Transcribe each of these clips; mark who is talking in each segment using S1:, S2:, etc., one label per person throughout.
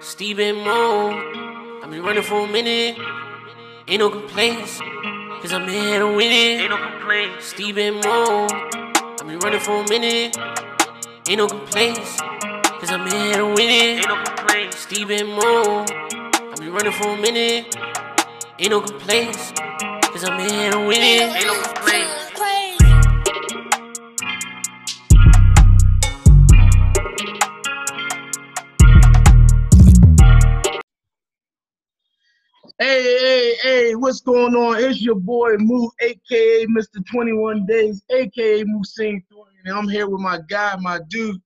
S1: Steve and Mo, I've been running for a minute. Ain't no complaints, cause I'm here to win it. Ain't no complaints. Steve and Mo, I've been running for a minute. Ain't no complaints, cause I'm here to win it. Ain't no complaints. Steve and Mo, I've been running for a minute. Ain't no complaints, cause I'm here to win it. Ain't no
S2: hey, hey, what's going on? It's your boy Muh, aka Mr. 21 Days, aka Muhsin and I'm here with my guy, my dude.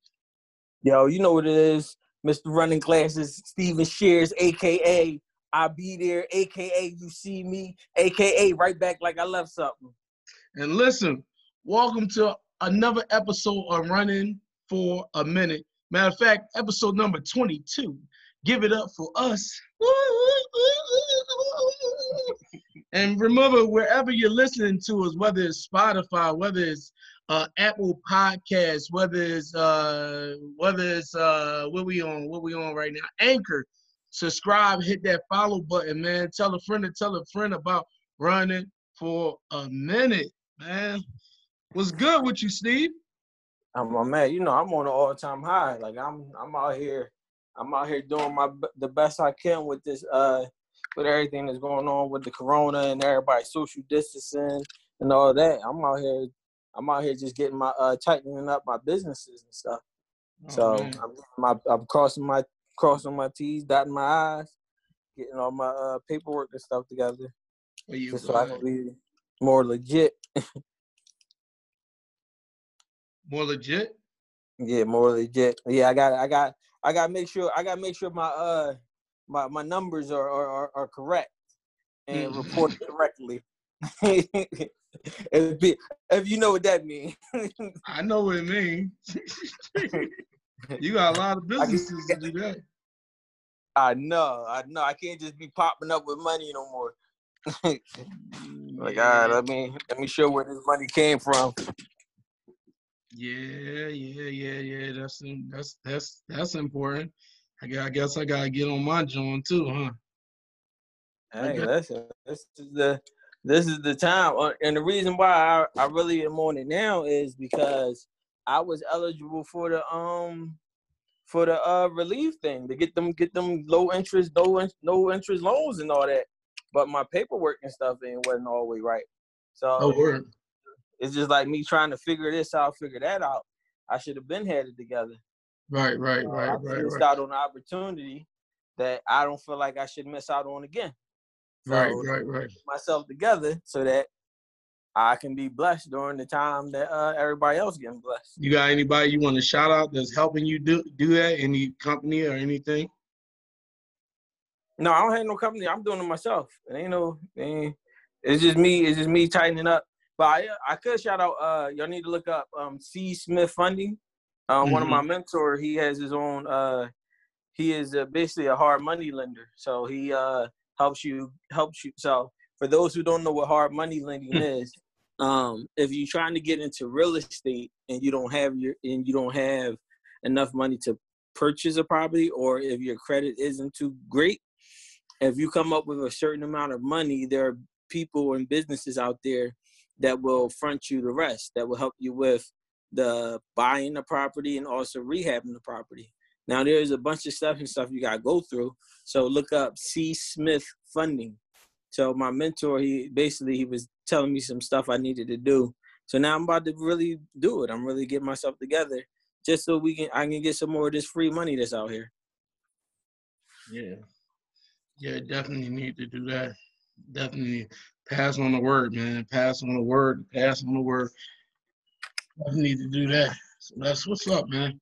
S3: Yo, you know what it is, Mr. Running Glasses, Steven Shears, aka I be there, aka you see me, aka right back like I left something.
S2: And listen, welcome to another episode of Running for a Minute. Matter of fact, episode number 22. Give it up for us. And remember, wherever you're listening to us, whether it's Spotify, whether it's uh, Apple Podcasts, whether it's uh, whether it's uh, what we on, what we on right now, Anchor. Subscribe, hit that follow button, man. Tell a friend to tell a friend about running for a minute, man. What's good with you, Steve?
S3: I'm, I'm man, you know, I'm on an all-time high. Like I'm, I'm out here, I'm out here doing my the best I can with this uh with everything that's going on with the corona and everybody social distancing and all that. I'm out here I'm out here just getting my uh tightening up my businesses and stuff. Oh, so I'm, my, I'm crossing my crossing my T's, dotting my I's, getting all my uh paperwork and stuff together. just so I can be more legit.
S2: more legit?
S3: Yeah, more legit. Yeah, I got I got I got to make sure I got to make sure my uh my, my numbers are, are, are correct and mm. reported correctly. if, if you know what that means.
S2: I know what it means. you got a lot of businesses to do that.
S3: I know, I know. I can't just be popping up with money no more. like, all right, let me let me show where this money came from.
S2: Yeah, yeah, yeah, yeah. That's that's that's that's important. I guess I, guess I gotta get on my joint too, huh?
S3: Hey, listen, this is the this is the time, uh, and the reason why I, I really am on it now is because I was eligible for the um for the uh relief thing to get them get them low interest no no interest loans and all that, but my paperwork and stuff ain't wasn't always right. So
S2: oh,
S3: it's just like me trying to figure this out, figure that out. I should have been headed together.
S2: Right, right, right, uh,
S3: right. Missed
S2: right.
S3: out on an opportunity that I don't feel like I should miss out on again.
S2: So right, right, right.
S3: Myself together so that I can be blessed during the time that uh, everybody else getting blessed.
S2: You got anybody you want to shout out that's helping you do do that? Any company or anything?
S3: No, I don't have no company. I'm doing it myself. It ain't no. It ain't, it's just me. It's just me tightening up. But I, I could shout out. Uh, y'all need to look up um, C. Smith Funding. Um, mm-hmm. One of my mm-hmm. mentor, he has his own. Uh, he is uh, basically a hard money lender. So he uh, helps you helps you. So for those who don't know what hard money lending is, um, if you're trying to get into real estate and you don't have your and you don't have enough money to purchase a property, or if your credit isn't too great, if you come up with a certain amount of money, there are people and businesses out there that will front you the rest, that will help you with the buying the property and also rehabbing the property. Now there's a bunch of stuff and stuff you gotta go through. So look up C Smith Funding. So my mentor, he basically he was telling me some stuff I needed to do. So now I'm about to really do it. I'm really getting myself together just so we can I can get some more of this free money that's out here.
S2: Yeah. Yeah, definitely need to do that. Definitely pass on the word, man. Pass on the word. Pass on the word. I need to do that. So that's what's up, man.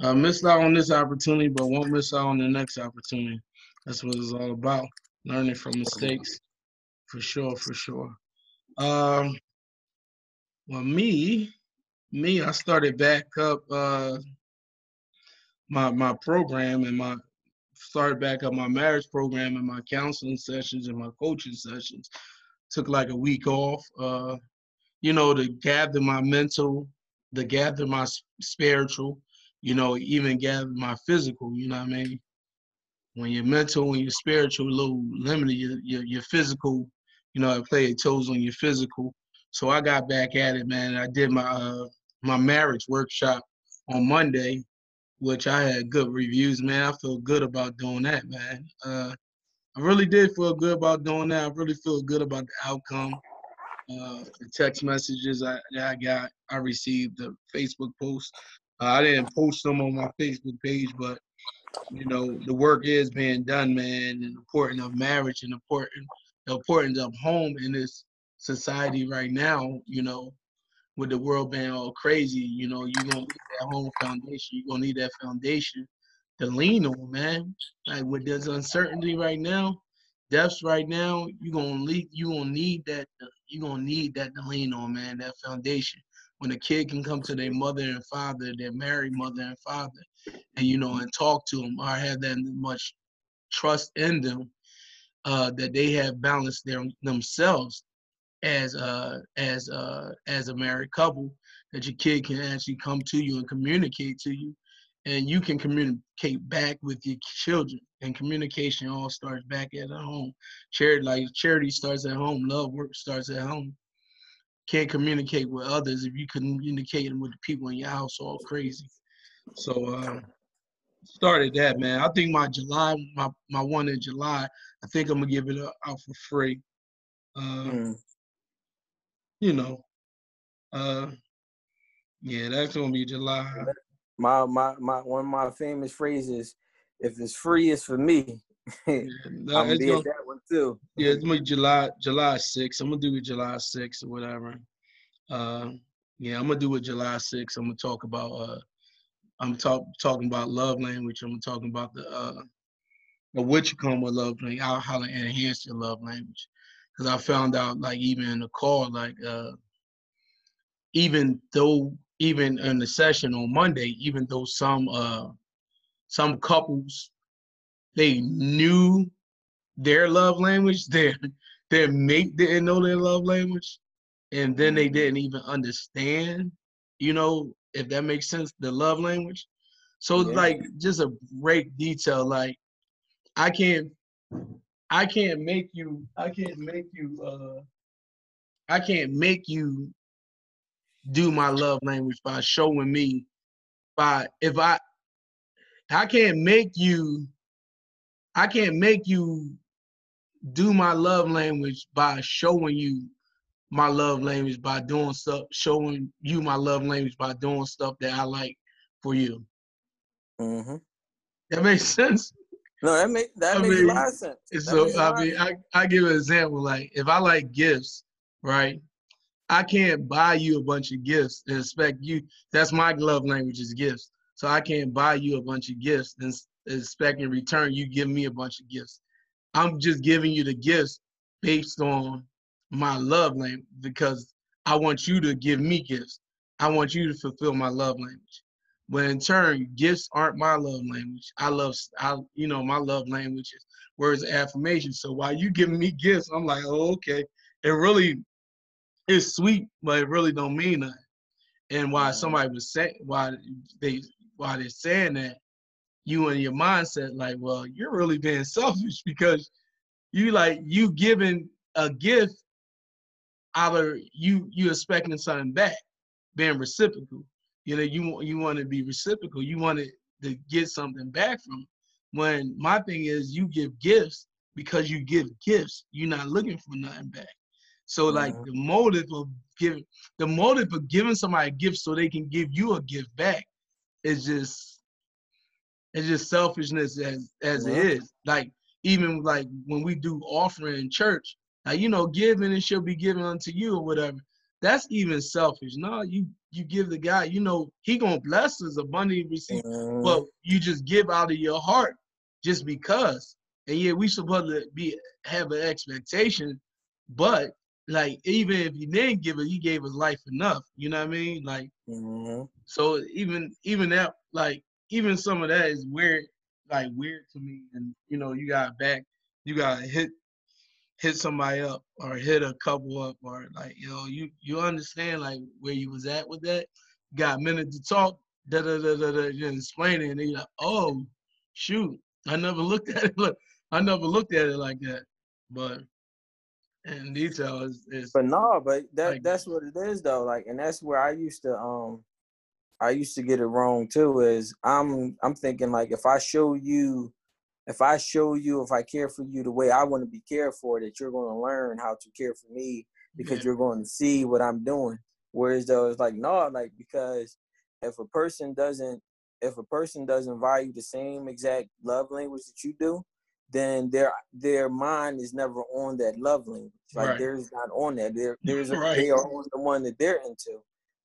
S2: I missed out on this opportunity, but won't miss out on the next opportunity. That's what it's all about. Learning from mistakes. For sure, for sure. Um well me, me, I started back up uh my my program and my started back up my marriage program and my counseling sessions and my coaching sessions. Took like a week off. Uh you know, to gather my mental, to gather my spiritual, you know, even gather my physical. You know what I mean? When you're mental, when you're spiritual, a little limited, your your, your physical, you know, I play it toes on your physical. So I got back at it, man. I did my uh, my marriage workshop on Monday, which I had good reviews, man. I feel good about doing that, man. Uh, I really did feel good about doing that. I really feel good about the outcome. Uh, the text messages I, I got, I received the Facebook post. Uh, I didn't post them on my Facebook page, but you know the work is being done, man. And the importance of marriage and important the importance of home in this society right now. You know, with the world being all crazy, you know, you're gonna need that home foundation. You're gonna need that foundation to lean on, man. Like with this uncertainty right now, deaths right now, you're gonna need you gonna need that you're gonna need that to lean on, man, that foundation. When a kid can come to their mother and father, their married mother and father, and you know, and talk to them or have that much trust in them, uh, that they have balanced their themselves as uh as uh as a married couple that your kid can actually come to you and communicate to you and you can communicate back with your children and communication all starts back at home. Charity like charity starts at home love work starts at home. Can't communicate with others if you communicating with the people in your house all crazy. So uh started that man. I think my july my my one in july i think i'm gonna give it out for free. Uh, mm you know, uh, yeah, that's gonna be July.
S3: My my my one of my famous phrases: "If it's free, it's for me." yeah, no, I'm gonna be gonna, that one too.
S2: Yeah, it's gonna be July July 6th. I'm gonna do it July 6th or whatever. Uh, yeah, I'm gonna do it July 6th. I'm gonna talk about uh, I'm talk talking about love language. I'm talking about the uh, the what you come with love language, how how to enhance your love language because I found out like even in the call, like uh, even though even in the session on Monday, even though some uh, some couples they knew their love language, their their mate didn't know their love language, and then they didn't even understand, you know, if that makes sense, the love language. So yeah. like just a great detail, like I can't I can't make you. I can't make you. Uh, I can't make you do my love language by showing me. By if I, I can't make you. I can't make you do my love language by showing you my love language by doing stuff, showing you my love language by doing stuff that I like for you.
S3: Mm-hmm.
S2: That makes sense.
S3: No, that makes that I makes mean, a lot of sense.
S2: So I mean, I, I give an example. Like if I like gifts, right? I can't buy you a bunch of gifts and expect you. That's my love language is gifts. So I can't buy you a bunch of gifts and expect in return you give me a bunch of gifts. I'm just giving you the gifts based on my love language because I want you to give me gifts. I want you to fulfill my love language. But in turn, gifts aren't my love language. I love, I you know, my love language is words of affirmation. So while you giving me gifts, I'm like, oh, okay. It really is sweet, but it really don't mean nothing. And why mm-hmm. somebody was saying, why they, why they're saying that, you and your mindset, like, well, you're really being selfish because you like you giving a gift out of you you expecting something back, being reciprocal you know, you you want to be reciprocal. You want to get something back from. When my thing is, you give gifts because you give gifts. You're not looking for nothing back. So like mm-hmm. the motive of giving, the motive of giving somebody a gift so they can give you a gift back is just, it's just selfishness as as it is. Like even like when we do offering in church, like you know, giving and she'll be given unto you or whatever. That's even selfish. No, you you give the guy, you know, he gonna bless us abundantly receive, mm-hmm. but you just give out of your heart just because. And yeah, we supposed to be have an expectation, but like even if he didn't give it, he gave his life enough. You know what I mean? Like
S3: mm-hmm.
S2: so even even that like even some of that is weird, like weird to me. And you know, you got back, you got hit hit somebody up or hit a couple up or like yo, you you understand like where you was at with that. Got a minute to talk, da da da da da, just explain it, and then you're like, oh shoot, I never looked at it. Look, I never looked at it like that. But in detail is, is
S3: But no, but that
S2: Like-
S3: that's what it is though. Like, and that's where I used to um, I used to get it wrong too. Is I'm I'm thinking like if I show you, if I show you, if I care for you the way I want to be cared for, that you're going to learn how to care for me because
S2: yeah,
S3: you're going to see what I'm doing. Whereas though it's like no, like because if a person doesn't if a person doesn't value the same exact love language that you do, then their their mind is never on that love language. Like
S2: Right.
S3: there's not on that. There there's a,
S2: Right.
S3: they are on the one that they're into.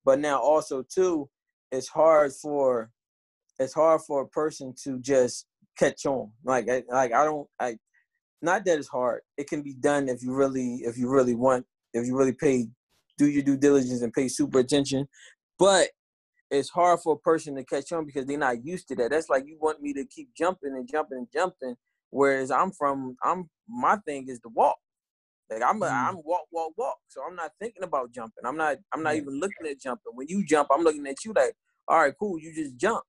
S3: But now also too, it's hard for it's hard for a person to just catch on. Like I, like I don't I not that it's hard. It can be done if you really if you really want if you really pay do your due diligence and pay super attention. But it's hard for a person to catch on because they're not used to that. That's like you want me to keep jumping and jumping and jumping. Whereas I'm from I'm my thing is to walk. Like I'm a,
S2: Mm.
S3: I'm walk walk walk. So I'm not thinking about jumping. I'm not I'm not even looking at jumping. When you jump, I'm looking at you like, all right, cool, you just jump.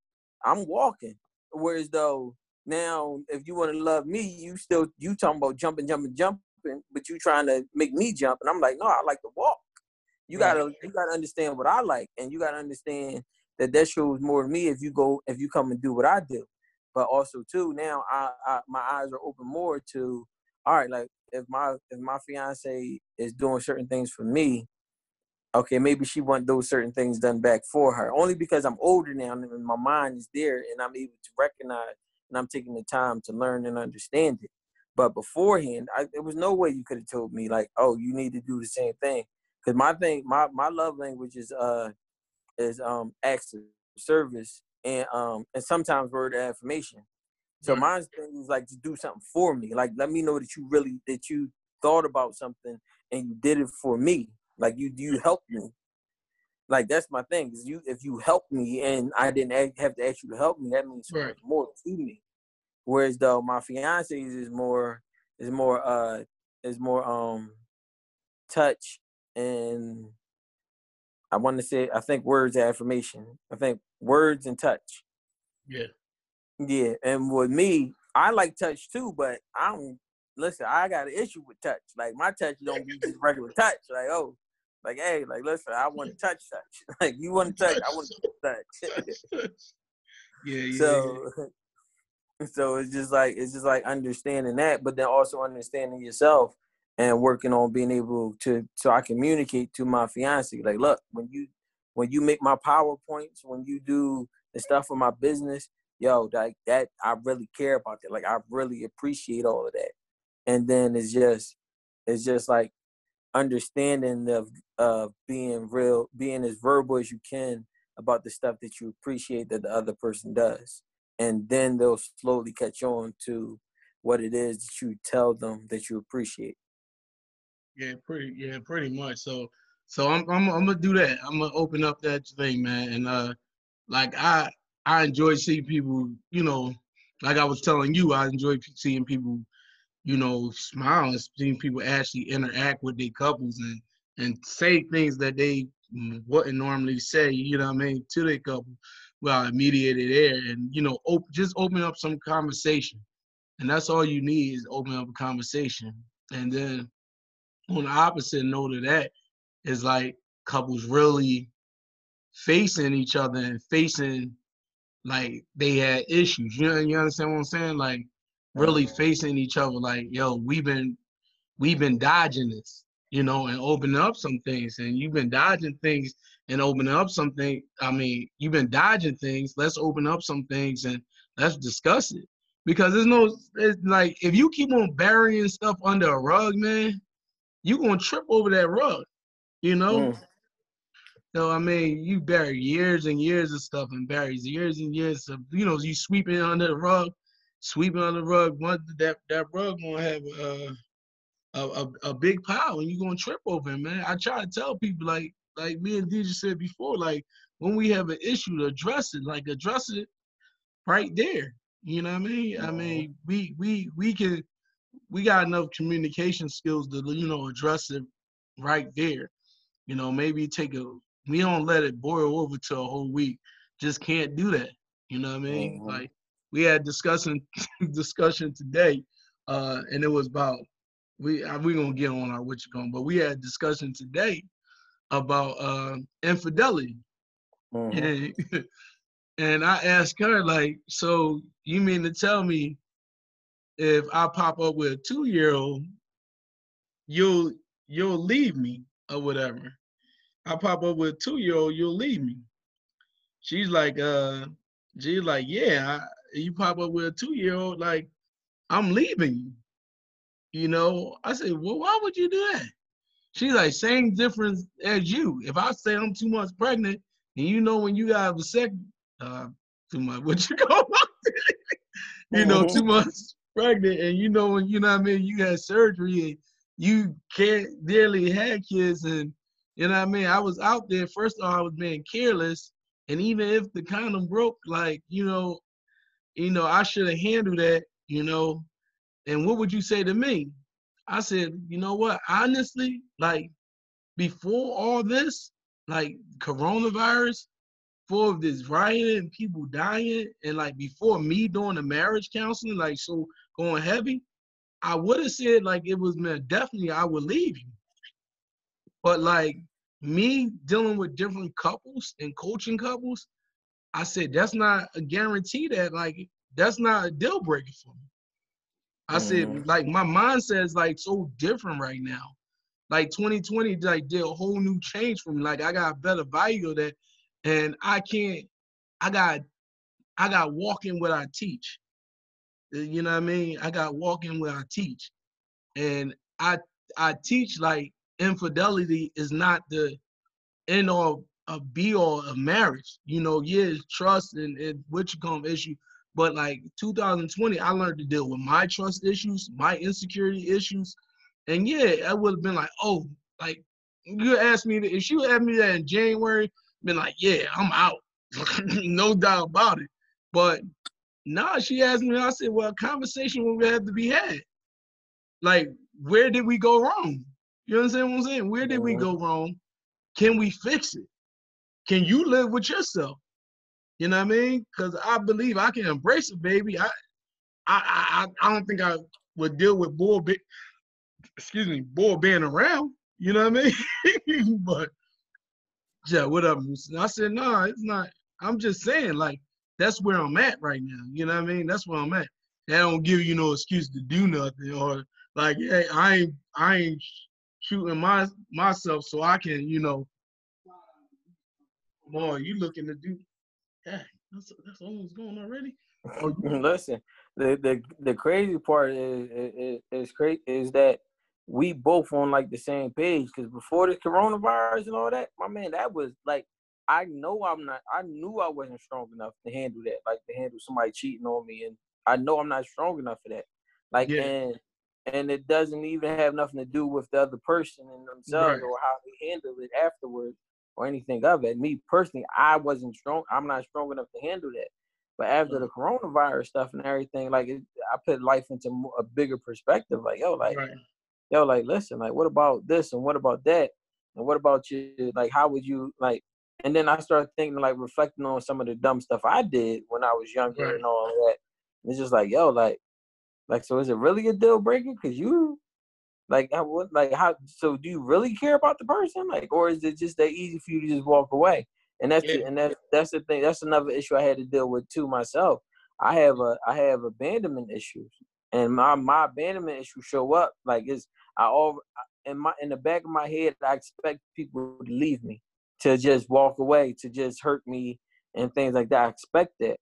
S3: I'm walking. Whereas though now if you want to love me, you still you talking about jumping, jumping, jumping, but you trying to make me jump. And I'm like, no, I like to walk. You
S2: Right.
S3: gotta you gotta understand what I like, and you gotta understand that that shows more to me if you go if you come and do what I do. But also too now I, I my eyes are open more to all right, like if my if my fiance is doing certain things for me, okay, maybe she want those certain things done back for her. Only because I'm older now and my mind is there and I'm able to recognize and I'm taking the time to learn and understand it. But beforehand, I, there was no way you could have told me like, oh, you need to do the same thing. Because my thing, my my love language is uh is um acts of service and um and sometimes word of affirmation. So
S2: Right.
S3: my thing is like to do something for me. Like let me know that you really that you thought about something and you did it for me. Like you you helped me. Like that's my thing. Is you if you help me and I didn't have to ask you to help me, that means
S2: Right.
S3: more to me. Whereas though my fiance is more is more uh is more um touch and I want to say I think words of affirmation. I think words and touch.
S2: yeah,
S3: Yeah, and with me, I like touch too, but I don't listen. I got an issue with touch. Like my touch don't be just regular touch. Like oh, like hey, like listen, I want to touch touch. like you want to touch, I want to touch.
S2: yeah, yeah.
S3: so, so it's just like it's just like understanding that, but then also understanding yourself and working on being able to so I communicate to my fiance. Like, look, when you when you make my powerpoints, when you do the stuff for my business, yo, like that I really care about that. Like I really appreciate all of that. And then it's just it's just like understanding of of being real, being as verbal as you can about the stuff that you appreciate that the other person does. And then they'll slowly catch on to what it is that you tell them that you appreciate.
S2: Yeah, pretty yeah, pretty much. So so I'm I'm I'm gonna do that. I'm gonna open up that thing, man. And uh like I I enjoy seeing people, you know, like I was telling you, I enjoy seeing people, you know, smile and seeing people actually interact with their couples and and say things that they wouldn't normally say, you know what I mean, to their couple while mediated there, and you know, op- just open up some conversation. And that's all you need is open up a conversation. And then on the opposite note of that is like couples really facing each other and facing like they had issues. You know, you understand what I'm saying? Like really mm-hmm. facing each other. Like, yo, we've been we've been dodging this, you know, and opening up some things. And you've been dodging things and opening up something. I mean, you've been dodging things. Let's open up some things and let's discuss it. Because there's no, it's like if you keep on burying stuff under a rug, man, you gonna trip over that rug, you know.
S3: Mm.
S2: So I mean, you bury years and years of stuff and buries years and years of you know you sweeping under the rug, sweeping under the rug. One that that rug gonna have uh, a a a big pile and you gonna trip over it, man. I try to tell people like like me and DJ said before, like when we have an issue to address it, like address it right there. You know what I mean? I
S3: Mhm.
S2: mean, we we we can we got enough communication skills to you know address it right there. You know, maybe take a we don't let it boil over to a whole week. Just can't do that. You know what I mean? Mm-hmm. Like we had discussion discussion today, uh, and it was about we we gonna get on our what you going, but we had discussion today about uh, infidelity, mm-hmm. and and I asked her like, so you mean to tell me if I pop up with a two year old, you'll you'll leave me or whatever. I pop up with a two year old, you'll leave me. She's like, uh, she's like, yeah, I, you pop up with a two year old, like, I'm leaving you. You know, I said, well, why would you do that? She's like, same difference as you. If I say I'm two months pregnant, and you know when you got a second, uh, two months, what you go, you know, two months pregnant, and you know you know what I mean, you had surgery and you can't barely have kids, and you know what I mean. I was out there. First of all, I was being careless, and even if the condom broke, like you know, you know, I should have handled that, you know, and what would you say to me? I said, you know what? Honestly, like before all this, like coronavirus, for this rioting and people dying, and like before me doing the marriage counseling, like so going heavy, I would have said like it was man, definitely I would leave you. But like me dealing with different couples and coaching couples, I said that's not a guarantee that like that's not a deal breaker for me. I said, mm-hmm. like my mindset is like so different right now. Like 2020 like did a whole new change for me. Like I got better value of that. And I can't, I got I got walking what I teach. Uh, you know what I mean? I got walking where I teach. And I I teach like infidelity is not the end all a be all of marriage. You know, yeah, trust and, and which come issue, but like 2020, I learned to deal with my trust issues, my insecurity issues. And yeah, I would have been like, oh, like you asked me if she asked me that in January, been like, yeah, I'm out. no doubt about it. But nah, she asked me, I said, well, conversation would have to be had. Like, where did we go wrong? You understand what I'm saying? Where did we go wrong? Can we fix it? Can you live with yourself? You know what I mean? Because I believe I can embrace a baby. I, I, I, I don't think I would deal with boy, be, excuse me, bull being around. You know what I mean? but yeah, whatever. I said, no, nah, it's not. I'm just saying, like, that's where I'm at right now. You know what I mean? That's where I'm at. That don't give you no excuse to do nothing or like, hey, I ain't, I ain't shooting my myself so I can, you know. Boy, you looking to do that's that's almost going already.
S3: Listen, the the the crazy part is is is, crazy is that we both on like the same page because before the coronavirus and all that, my man, that was like I know I'm not. I knew I wasn't strong enough to handle that, like to handle somebody cheating on me, and I know I'm not strong enough for that. Like yeah. and and it doesn't even have nothing to do with the other person and themselves right. or how they handle it afterwards or anything of it. Me personally, I wasn't strong. I'm not strong enough to handle that. But after the mm-hmm. coronavirus stuff and everything, like it, I put life into a bigger perspective. Like yo, like right. yo, like listen, like what about this and what about that and what about you? Like how would you like? And then I started thinking, like reflecting on some of the dumb stuff I did when I was younger right. and all that. And it's just like yo, like, like so is it really a deal breaker? Cause you like, I would, like, how? So, do you really care about the person, like, or is it just that easy for you to just walk away? And that's yeah. the, and that's that's the thing. That's another issue I had to deal with too myself. I have a I have abandonment issues, and my my abandonment issues show up like it's I all in my in the back of my head. I expect people to leave me, to just walk away, to just hurt me, and things like that. I expect that.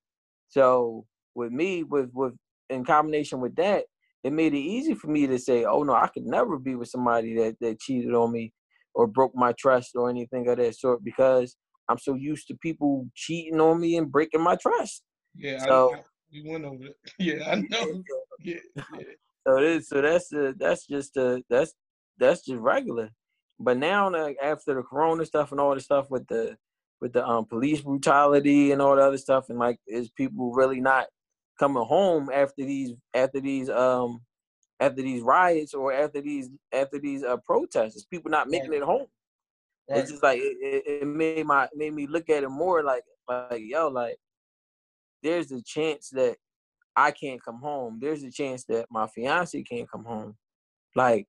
S3: So with me, with with in combination with that, it made it easy for me to say, oh no, I could never be with somebody that, that cheated on me or broke my trust or anything of that sort because I'm so used to people cheating on me and breaking my trust.
S2: Yeah, so, I, we went over it. Yeah, I know. yeah, yeah.
S3: So this, so that's uh, that's just uh, that's that's just regular. But now, like, after the Corona stuff and all the stuff with the with the um police brutality and all the other stuff, and like, is people really not coming home after these after these um after these riots or after these after these uh, protests. People not making right. it home. Right. It's just like it, it, made my made me look at it more like like yo like there's a chance that I can't come home. There's a chance that my fiance can't come home. Like,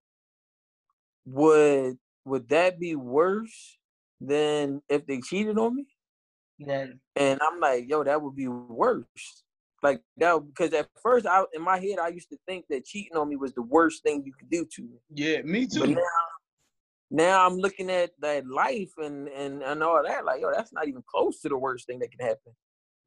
S3: would would that be worse than if they cheated on me?
S2: Right.
S3: And I'm like, yo, that would be worse. Like that because at first I in my head I used to think that cheating on me was the worst thing you could do to me.
S2: Yeah, me too. But
S3: now, now I'm looking at that life and, and and all that, like, yo, that's not even close to the worst thing that can happen.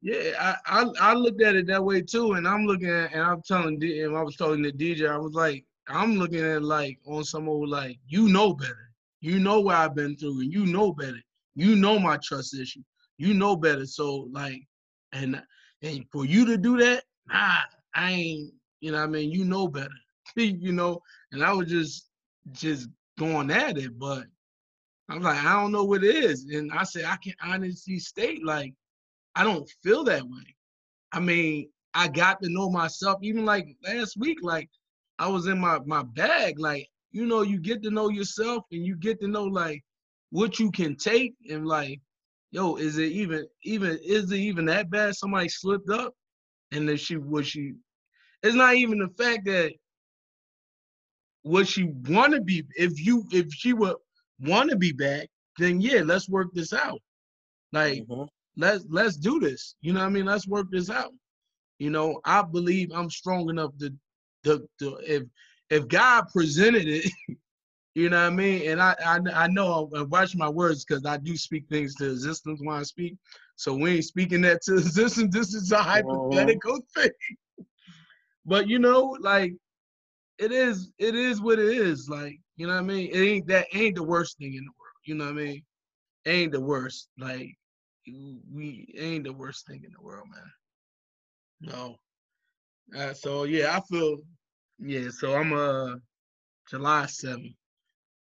S2: Yeah, I, I, I looked at it that way too, and I'm looking at and I'm telling D, and I was telling the DJ, I was like, I'm looking at like on some old like you know better, you know what I've been through, and you know better, you know my trust issue, you know better. So like, and and for you to do that, nah, I ain't, you know, I mean, you know better, you know. And I was just just going at it, but I was like, I don't know what it is, and I said I can honestly state like I don't feel that way. I mean, I got to know myself. Even like last week, like I was in my my bag. Like you know, you get to know yourself, and you get to know like what you can take, and like, yo, is it even even is it even that bad? Somebody slipped up, and then she was she. It's not even the fact that would she want to be if you if she would want to be back then yeah let's work this out like mm-hmm let's let's do this. You know what I mean? Let's work this out. You know, I believe I'm strong enough to to if if God presented it, you know what I mean? And I I, I know I watch my words because I do speak things to existence when I speak. So we ain't speaking that to existence. This is a hypothetical thing. But you know, like it is it is what it is. Like, you know what I mean? It ain't that ain't the worst thing in the world. You know what I mean? It ain't the worst. Like we ain't the worst thing in the world, man. No. Uh, so yeah, I feel yeah. So I'm uh July 7th.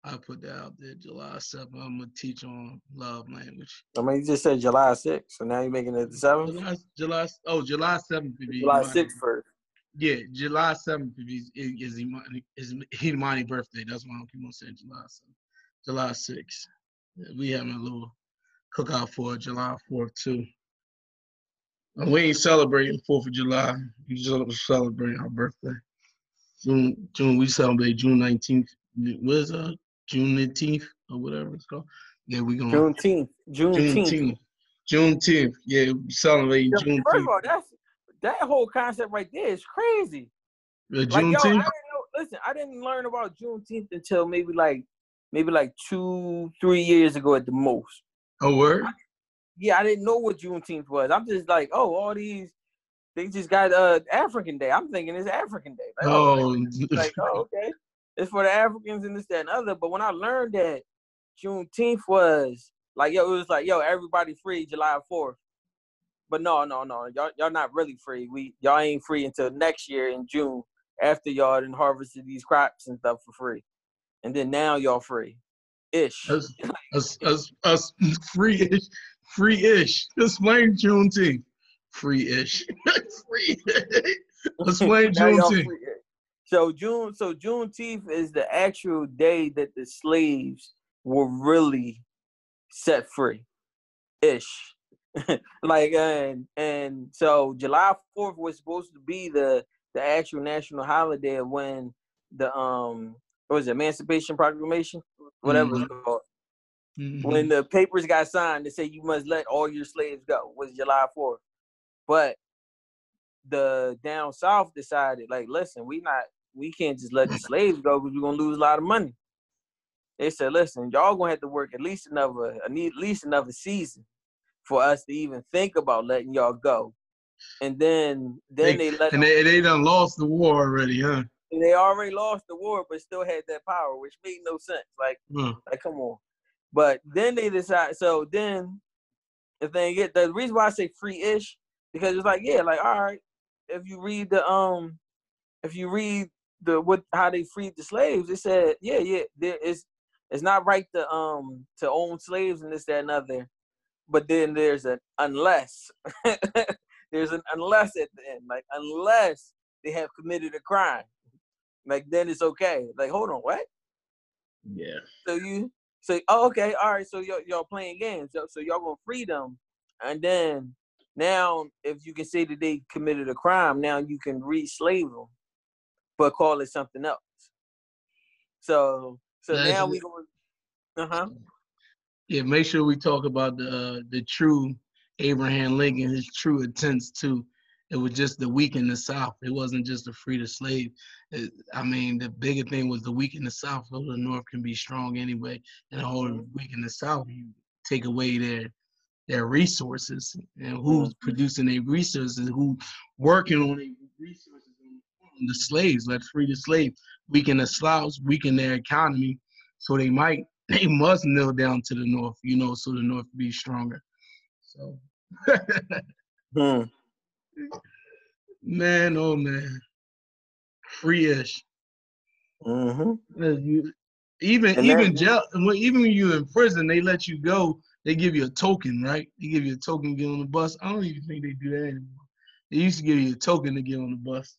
S2: I put that out there. July 7th. I'm gonna teach on love language.
S3: I mean, you just said July 6th, so now you're making it the 7th.
S2: July, July oh July 7th.
S3: July 6th first.
S2: Yeah, July 7th is is Imani, is Imani birthday. That's why I keep on saying July 7th. July 6th. We having a little cookout for July 4th too. And we ain't celebrating 4th of July. We just celebrating our birthday. June, June, we celebrate June 19th. What is that? Uh, June 19th or whatever it's called. Yeah, we going
S3: Juneteenth. Juneteenth.
S2: Juneteenth. Juneteenth. Yeah, we celebrating yeah, Juneteenth.
S3: First of all, that's that whole concept right there is crazy.
S2: The like, Juneteenth. Yo, I
S3: know, listen, I didn't learn about Juneteenth until maybe like maybe like two, three years ago at the most.
S2: Oh, word?
S3: Yeah, I didn't know what Juneteenth was. I'm just like, oh, all these, they just got uh African Day. I'm thinking it's African Day. Like, oh, like, like, oh, okay. It's for the Africans and this, that, and other. But when I learned that Juneteenth was like, yo, it was like, yo, everybody free July 4th. But no, no, no, y'all, y'all not really free. We y'all ain't free until next year in June after y'all done harvested these crops and stuff for free, and then now y'all free ish. Us,
S2: us, us, us free ish, free ish. Explain Juneteenth. Free ish. free. Explain Juneteenth.
S3: So June, so Juneteenth is the actual day that the slaves were really set free, ish. like and and so July Fourth was supposed to be the the actual national holiday when the um what was it, Emancipation Proclamation whatever mm-hmm. it's called. Mm-hmm. When the papers got signed, they say you must let all your slaves go. Was July 4th. But the down south decided, like, listen, we not we can't just let the slaves go because we're gonna lose a lot of money. They said, listen, y'all gonna have to work at least another I need at least another season for us to even think about letting y'all go. And then then they, they let
S2: and they, they done lost the war already, huh?
S3: they already lost the war, but still had that power, which made no sense. Like, mm. like come on. But then they decide. So then, the thing get the reason why I say free-ish because it's like yeah, like all right, if you read the um, if you read the what how they freed the slaves, it said yeah, yeah, there is it's not right to um to own slaves and this that and other, but then there's an unless there's an unless at the end, like unless they have committed a crime. like then it's okay. Like, hold on, what?
S2: Yeah.
S3: So you say, oh, okay, all right. So y'all, y'all playing games. So, so y'all gonna free them, and then now if you can say that they committed a crime, now you can re-slave them, but call it something else. So so
S2: That's
S3: now we going. Uh huh.
S2: Yeah, make sure we talk about the uh, the true Abraham Lincoln, his true intents too. It was just the weak in the South. It wasn't just the free to slave. It- I mean, the bigger thing was the weak in the South, so the North can be strong anyway. And the whole weak in the South, you take away their their resources and who's producing their resources, who working on their resources. The slaves, let's free the slaves. Weaken the Slavs, weaken their economy, so they might they must kneel down to the north, you know, so the north be stronger. So,
S3: Hmm.
S2: man, oh man, free-ish.
S3: Mm-hmm.
S2: You- Even
S3: And
S2: even jail, even when you in prison, they let you go. They give you a token, right? They give you a token to get on the bus. I don't even think they do that anymore. They used to give you a token to get on the bus.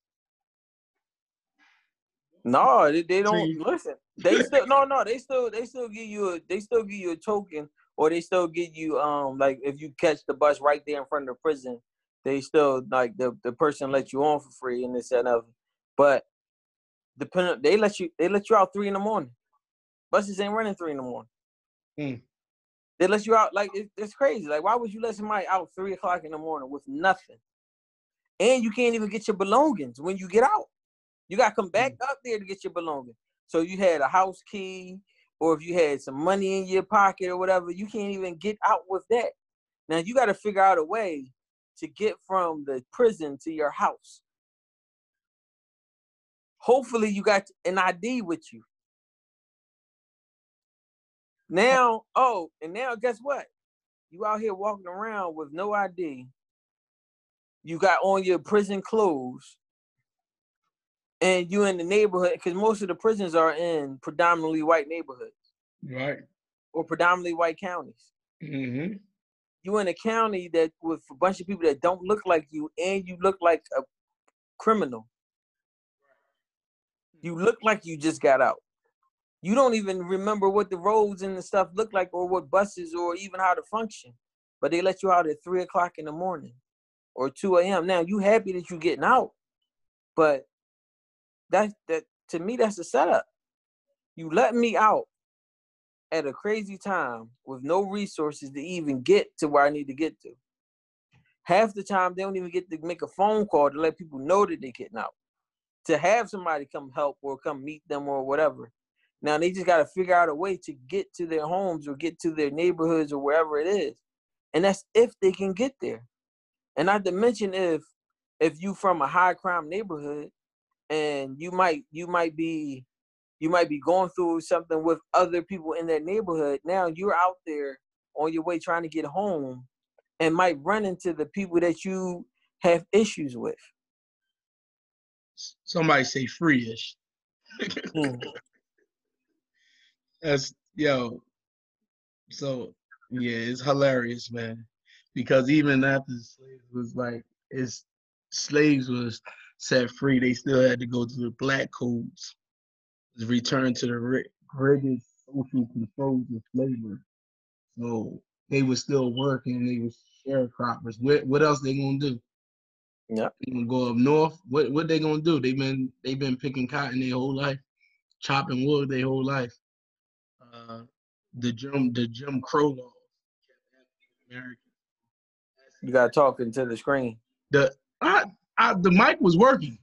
S3: No, they, they don't listen. They still no no. They still they still give you a they still give you a token, or they still give you um like if you catch the bus right there in front of the prison, they still like the the person let you on for free and this and other. But depending, they let you they let you out three in the morning. Buses ain't running three in the morning.
S2: Hmm.
S3: They let you out like it, it's crazy. Like why would you let somebody out three o'clock in the morning with nothing, and you can't even get your belongings when you get out. You got to come back mm. up there to get your belongings. So you had a house key, or if you had some money in your pocket or whatever, you can't even get out with that. Now you got to figure out a way to get from the prison to your house. Hopefully, you got an ID with you. Now, oh, and now guess what? You out here walking around with no ID. You got on your prison clothes and you in the neighborhood because most of the prisons are in predominantly white neighborhoods
S2: Right.
S3: or predominantly white counties.
S2: Mm-hmm.
S3: You in a county that with a bunch of people that don't look like you, and you look like a criminal. You look like you just got out. You don't even remember what the roads and the stuff look like, or what buses, or even how to function. But they let you out at three o'clock in the morning or two a.m. Now you happy that you're getting out, but that that to me that's a setup. You let me out at a crazy time with no resources to even get to where I need to get to. Half the time they don't even get to make a phone call to let people know that they're getting out. To have somebody come help or come meet them or whatever. Now they just gotta figure out a way to get to their homes or get to their neighborhoods or wherever it is. And that's if they can get there. And not to mention if if you from a high crime neighborhood and you might you might be you might be going through something with other people in that neighborhood. Now you're out there on your way trying to get home and might run into the people that you have issues with.
S2: Somebody say free-ish. Hmm. That's yo. So yeah, it's hilarious, man. Because even after the slaves was like, it's slaves was set free, they still had to go to the black codes, return to the rigid social controls of slavery. So they were still working. They were sharecroppers. What what else they gonna do?
S3: Yeah.
S2: They gonna go up north. What what they gonna do? They've been they've been picking cotton their whole life, chopping wood their whole life. The Jim the Jim Crow laws
S3: You got talking to the screen.
S2: The I, I, the mic was working.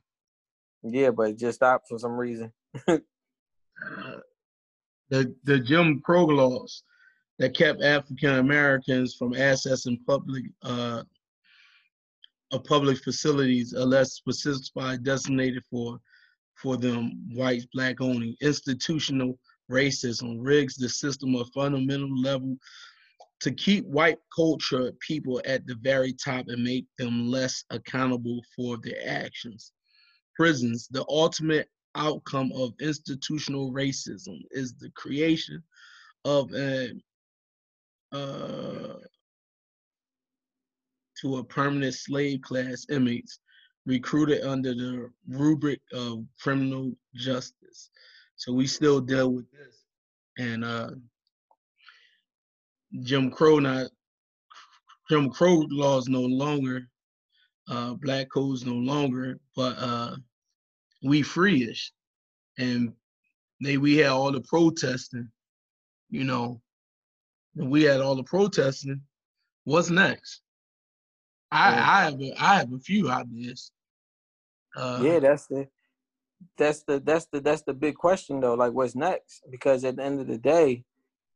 S3: Yeah, but it just stopped for some reason.
S2: Uh, the the Jim Crow laws that kept African Americans from accessing public uh, uh, public facilities unless specified designated for for them whites black only institutional racism rigs the system of fundamental level to keep white culture people at the very top and make them less accountable for their actions prisons the ultimate outcome of institutional racism is the creation of an uh, to a permanent slave class inmates recruited under the rubric of criminal justice. So we still deal with this. And uh, Jim Crow not Jim Crow laws no longer, uh, black codes no longer, but uh, we freeish. And they we had all the protesting, you know, and we had all the protesting. What's next? I, I have a, I have a few ideas.
S3: Uh, yeah, that's the that's the that's the that's the big question though. Like, what's next? Because at the end of the day,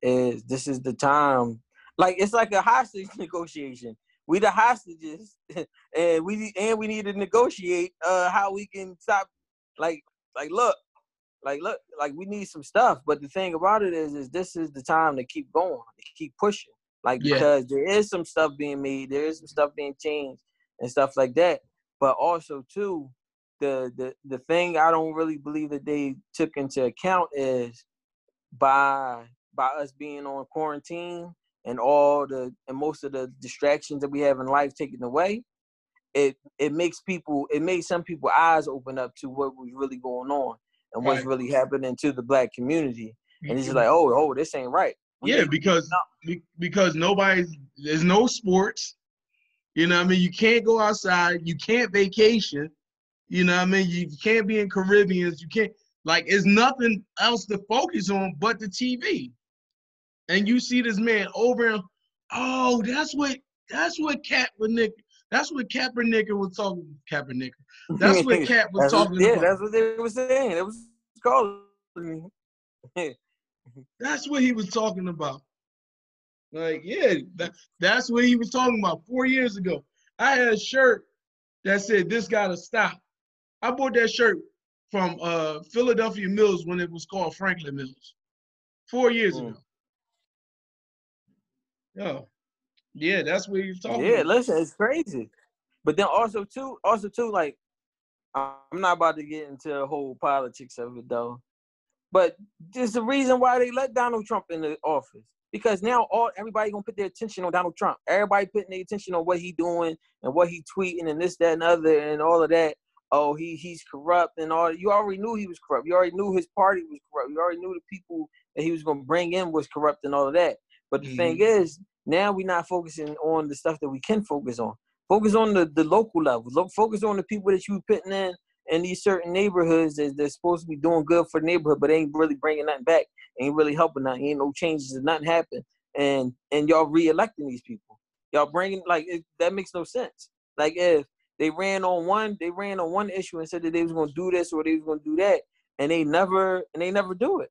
S3: is this is the time. Like, it's like a hostage negotiation. We the hostages, and we and we need to negotiate uh how we can stop. Like, like look, like look, like we need some stuff. But the thing about it is, is this is the time to keep going, to keep pushing. Like yeah. because there is some stuff being made, there is some stuff being changed and stuff like that. But also too, the the the thing I don't really believe that they took into account is by by us being on quarantine and all the and most of the distractions that we have in life taken away, it it makes people it made some people eyes open up to what was really going on and what's right. really happening to the black community. And it's just like, oh, oh, this ain't right.
S2: We yeah, because because nobody's there's no sports. You know, I mean, you can't go outside, you can't vacation, you know what I mean? You can't be in Caribbeans. You can't like it's nothing else to focus on but the TV. And you see this man over and oh, that's what that's what Kaepernick that's what Kaepernick was talking Kaepernick. That's what Cap was talking
S3: yeah,
S2: about.
S3: that's what they were saying. It was calling
S2: that's what he was talking about. Like, yeah, that, that's what he was talking about four years ago. I had a shirt that said this gotta stop. I bought that shirt from uh, Philadelphia Mills when it was called Franklin Mills, four years mm. ago. Oh, yeah, that's what you're talking.
S3: Yeah,
S2: about.
S3: listen, it's crazy. But then also too, also too, like I'm not about to get into the whole politics of it though. But there's a reason why they let Donald Trump in the office. Because now all everybody gonna put their attention on Donald Trump. Everybody putting their attention on what he doing and what he tweeting and this, that, and other and all of that oh he he's corrupt and all you already knew he was corrupt. You already knew his party was corrupt. You already knew the people that he was going to bring in was corrupt and all of that. But the mm-hmm. thing is now we're not focusing on the stuff that we can focus on. Focus on the, the local level. Look, focus on the people that you're putting in in these certain neighborhoods that they're supposed to be doing good for the neighborhood but they ain't really bringing nothing back ain't really helping nothing ain't no changes and nothing happen and and y'all re-electing these people. Y'all bringing like it, that makes no sense. Like if they ran on one, they ran on one issue and said that they was gonna do this or they was gonna do that, and they never and they never do it.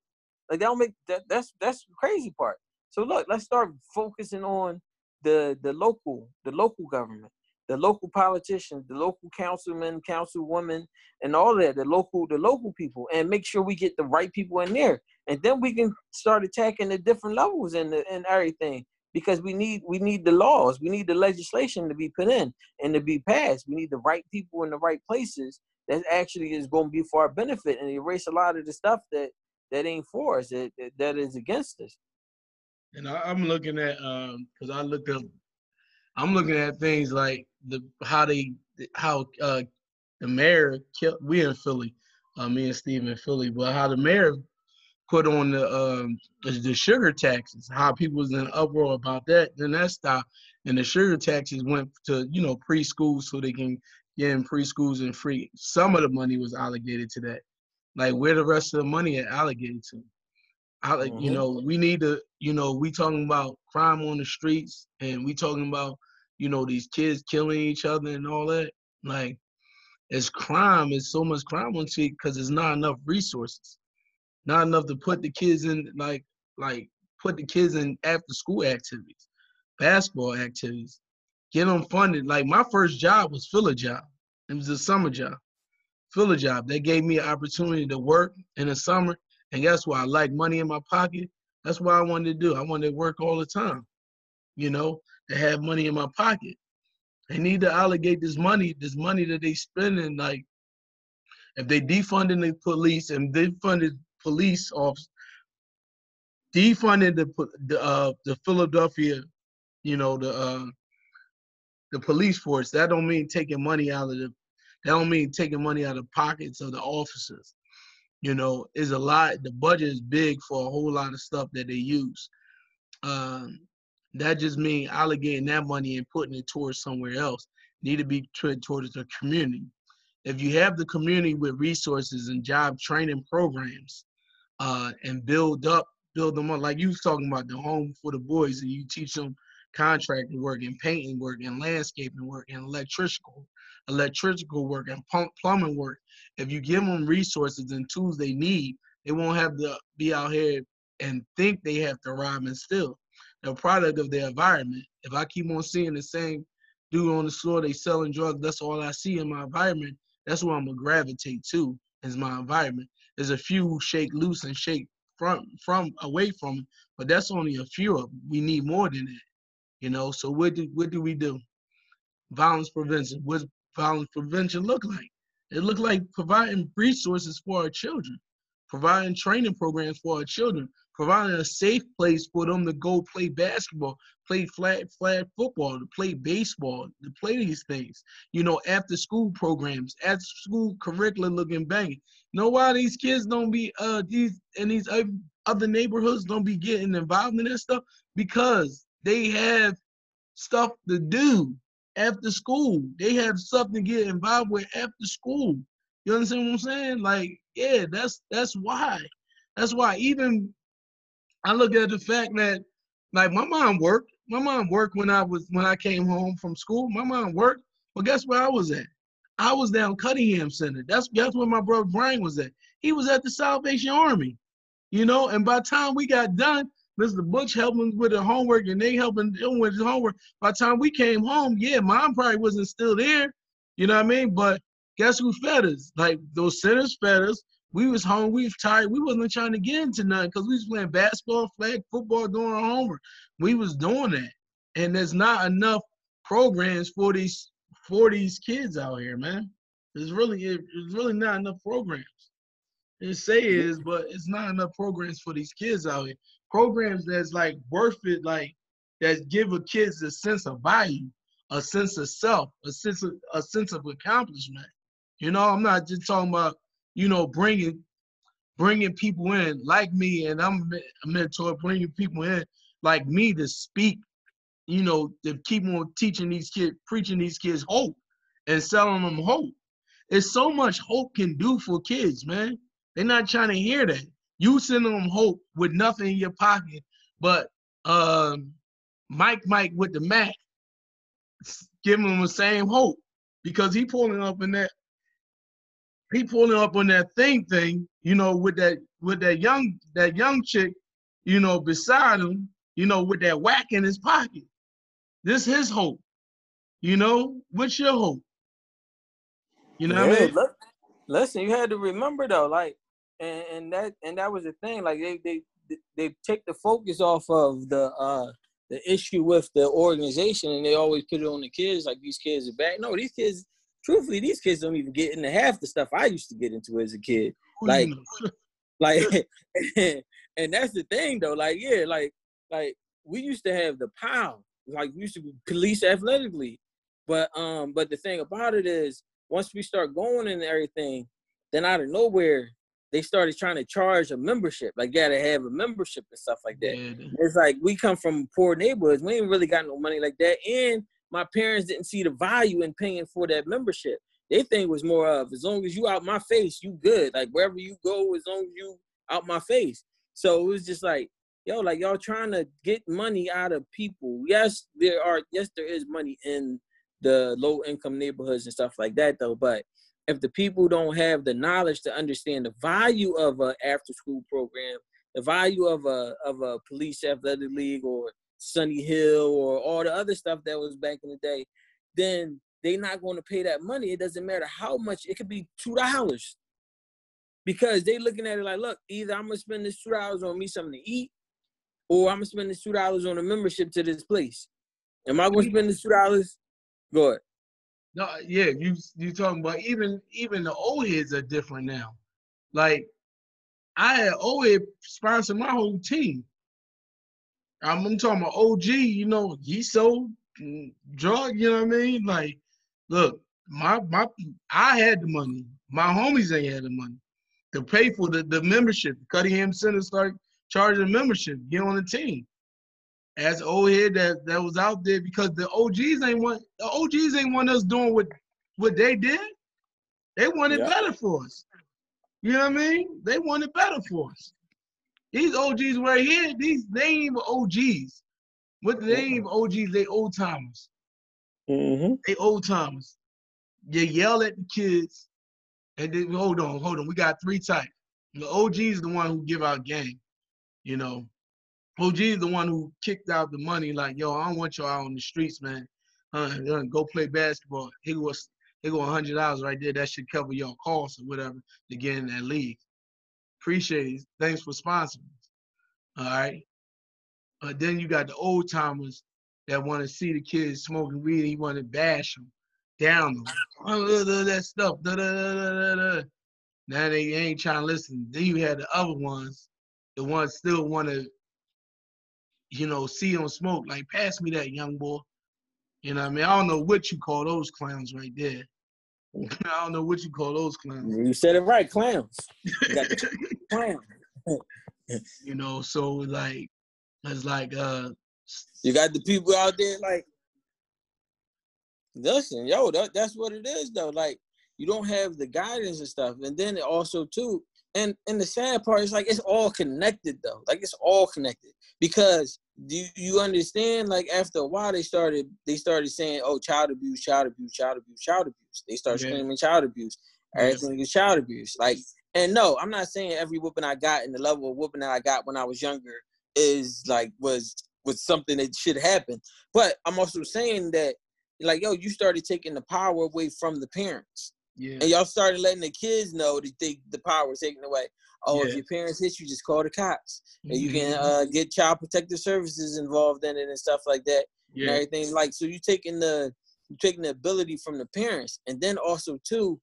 S3: Like don't make that. That's that's crazy part. So look, let's start focusing on the the local the local government, the local politicians, the local councilmen, councilwomen, and all that. The local the local people, and make sure we get the right people in there, and then we can start attacking the different levels and the, and everything because we need we need the laws, we need the legislation to be put in and to be passed. We need the right people in the right places that actually is going to be for our benefit and erase a lot of the stuff that that ain't for us, that that is against us.
S2: And I, am looking at um because I looked up, I'm looking at things like the how they how uh the mayor killed. We in Philly, uh, me and Steve in Philly, but how the mayor put on the um, the sugar taxes, how people was in uproar about that, then that stopped, and the sugar taxes went to you know preschool so they can get in preschools and free. Some of the money was allocated to that. Like where the rest of the money are allocated to? I, like, mm-hmm. You know, we need to. You know, we talking about crime on the streets, and we talking about you know these kids killing each other and all that. Like, it's crime. It's so much crime on the street because there's not enough resources not enough to put the kids in like like put the kids in after school activities, basketball activities, get them funded. Like my first job was fill a job. It was a summer job, fill a job. They gave me an opportunity to work in the summer, and guess what? I like money in my pocket. That's what I wanted to do. I wanted to work all the time, you know, to have money in my pocket. They need to allocate this money, this money that they spending. Like, if they defunded the police and they funded police officers, defunding the the uh, the Philadelphia, you know the uh, the police force. That don't mean taking money out of the, That don't mean taking money out of pockets of the officers. You know, is a lot. The budget is big for a whole lot of stuff that they use. Um, that just means allocating that money and putting it towards somewhere else. Need to be treated towards the community. If you have the community with resources and job training programs, uh, and build up, build them up, like you was talking about the home for the boys, and you teach them contracting work and painting work and landscaping work and electrical electrical work and plumbing work. If you give them resources and tools they need, they won't have to be out here and think they have to rob and steal. They're a product of their environment. If I keep on seeing the same dude on the floor, they selling drugs, that's all I see in my environment. That's what I'm gonna gravitate to is my environment. There's a few shake loose and shake from from away from it, but that's only a few of them. We need more than that. You know, so what do what do we do? Violence prevention. What's violence prevention look like? It look like providing resources for our children, providing training programs for our children, providing a safe place for them to go play basketball, play flag flag football, to play baseball, to play these things. You know, after school programs, after school curriculum looking banging. You know why these kids don't be uh these and these other neighborhoods don't be getting involved in that stuff? Because they have stuff to do after school. They have something to get involved with after school. You understand what I'm saying? Like, yeah, that's that's why. That's why even I look at the fact that like my mom worked. My mom worked when I was when I came home from school. My mom worked. Well, guess where I was at? I was down Cunningham Center. That's that's where my brother Brian was at. He was at the Salvation Army. You know, and by the time we got done, Mr. Butch helping with the homework and they helping him with his homework. By the time we came home, yeah, mom probably wasn't still there. You know what I mean? But guess who fed us? Like those centers fed us. We was home, we was tired. We wasn't trying to get into nothing because we was playing basketball, flag football, doing our homework. We was doing that. And there's not enough programs for these for these kids out here, man. There's really it's really not enough programs. It say is, but it's not enough programs for these kids out here programs that's like worth it, like that give a kids a sense of value, a sense of self, a sense of a sense of accomplishment. You know, I'm not just talking about you know bringing bringing people in like me, and I'm a mentor, bringing people in like me to speak. You know, to keep on teaching these kids, preaching these kids hope, and selling them hope. It's so much hope can do for kids, man. They're not trying to hear that. You sending them hope with nothing in your pocket, but um, Mike Mike with the Mac, giving them the same hope because he pulling up in that he pulling up on that thing thing, you know, with that with that young that young chick, you know, beside him, you know, with that whack in his pocket. This his hope. You know, what's your hope? You know yeah, what I mean?
S3: Listen, you had to remember though, like and, and that and that was the thing. Like they they they take the focus off of the uh the issue with the organization, and they always put it on the kids. Like these kids are bad. No, these kids. Truthfully, these kids don't even get into half the stuff I used to get into as a kid. Like, like, and that's the thing though. Like, yeah, like, like we used to have the power. Like, we used to be police athletic league, but um, but the thing about it is, once we start going and everything, then out of nowhere, they started trying to charge a membership. Like, you gotta have a membership and stuff like that. Yeah. It's like we come from poor neighborhoods. We ain't really got no money like that. And my parents didn't see the value in paying for that membership. They think was more of as long as you out my face, you good. Like wherever you go, as long as you out my face. So it was just like, yo, like y'all trying to get money out of people. Yes, there are yes, there is money in the low income neighborhoods and stuff like that though, but if the people don't have the knowledge to understand the value of a after school program, the value of a of a police athletic league or Sonny Hill or all the other stuff that was back in the day, then they're not going to pay that money. It doesn't matter how much. It could be two dollars because they looking at it like, look, either I'm gonna spend this two dollars on me something to eat, or I'm gonna spend this two dollars on a membership to this place. Am I gonna spend this two dollars? Go ahead.
S2: No, yeah, you you talking about even even the old heads are different now. Like I had always sponsored my whole team. I'm, I'm talking about OG, you know, he sold drug, you know what I mean? Like, look, my my I had the money. My homies ain't had the money to pay for the, the membership. Cunningham Center started charging membership, get on the team. As old head that, that was out there because the OGs ain't want the OGs ain't want us doing what what they did. They wanted yeah. better for us. You know what I mean? They wanted better for us. These OGs right here, these ain't OGs. What ain't even OGs, they old timers.
S3: Mm-hmm.
S2: They old timers. You yell at the kids, and then hold on, hold on. We got three types. The OG is the one who give out game. You know, OG is the one who kicked out the money. Like, yo, I don't want y'all out on the streets, man. Uh, go play basketball. He was he go hundred dollars right there. That should cover your costs or whatever to get in that league. Appreciate it. Thanks for sponsoring. All right. Uh, then you got the old timers that want to see the kids smoking weed. He want to bash them, down them, that stuff. Da, da, da, da, Now they ain't trying to listen. Then you had the other ones, the ones still want to, you know, see them smoke. Like, pass me that, young boy. You know what I mean? I don't know what you call those clowns right there. I don't know what you call those clowns.
S3: You said it right, clowns. clowns.
S2: you know, so like it's like uh
S3: you got the people out there like listen, yo, that, that's what it is though. Like you don't have the guidance and stuff. And then also too, and and the sad part is like it's all connected though. Like it's all connected because do you, you understand? Like after a while, they started they started saying, "Oh, child abuse, child abuse, child abuse, child abuse." They start yeah. screaming child abuse. Everything is child abuse. Like, and no, I'm not saying every whooping I got and the level of whooping that I got when I was younger is like was was something that should happen. But I'm also saying that, like, yo, you started taking the power away from the parents.
S2: Yeah.
S3: And y'all started letting the kids know that they, the power is taken away. Oh, yeah. if your parents hit you, just call the cops, mm-hmm. and you can mm-hmm. uh, get child protective services involved in it and stuff like that. Yeah. And everything like so, you taking the you taking the ability from the parents, and then also too,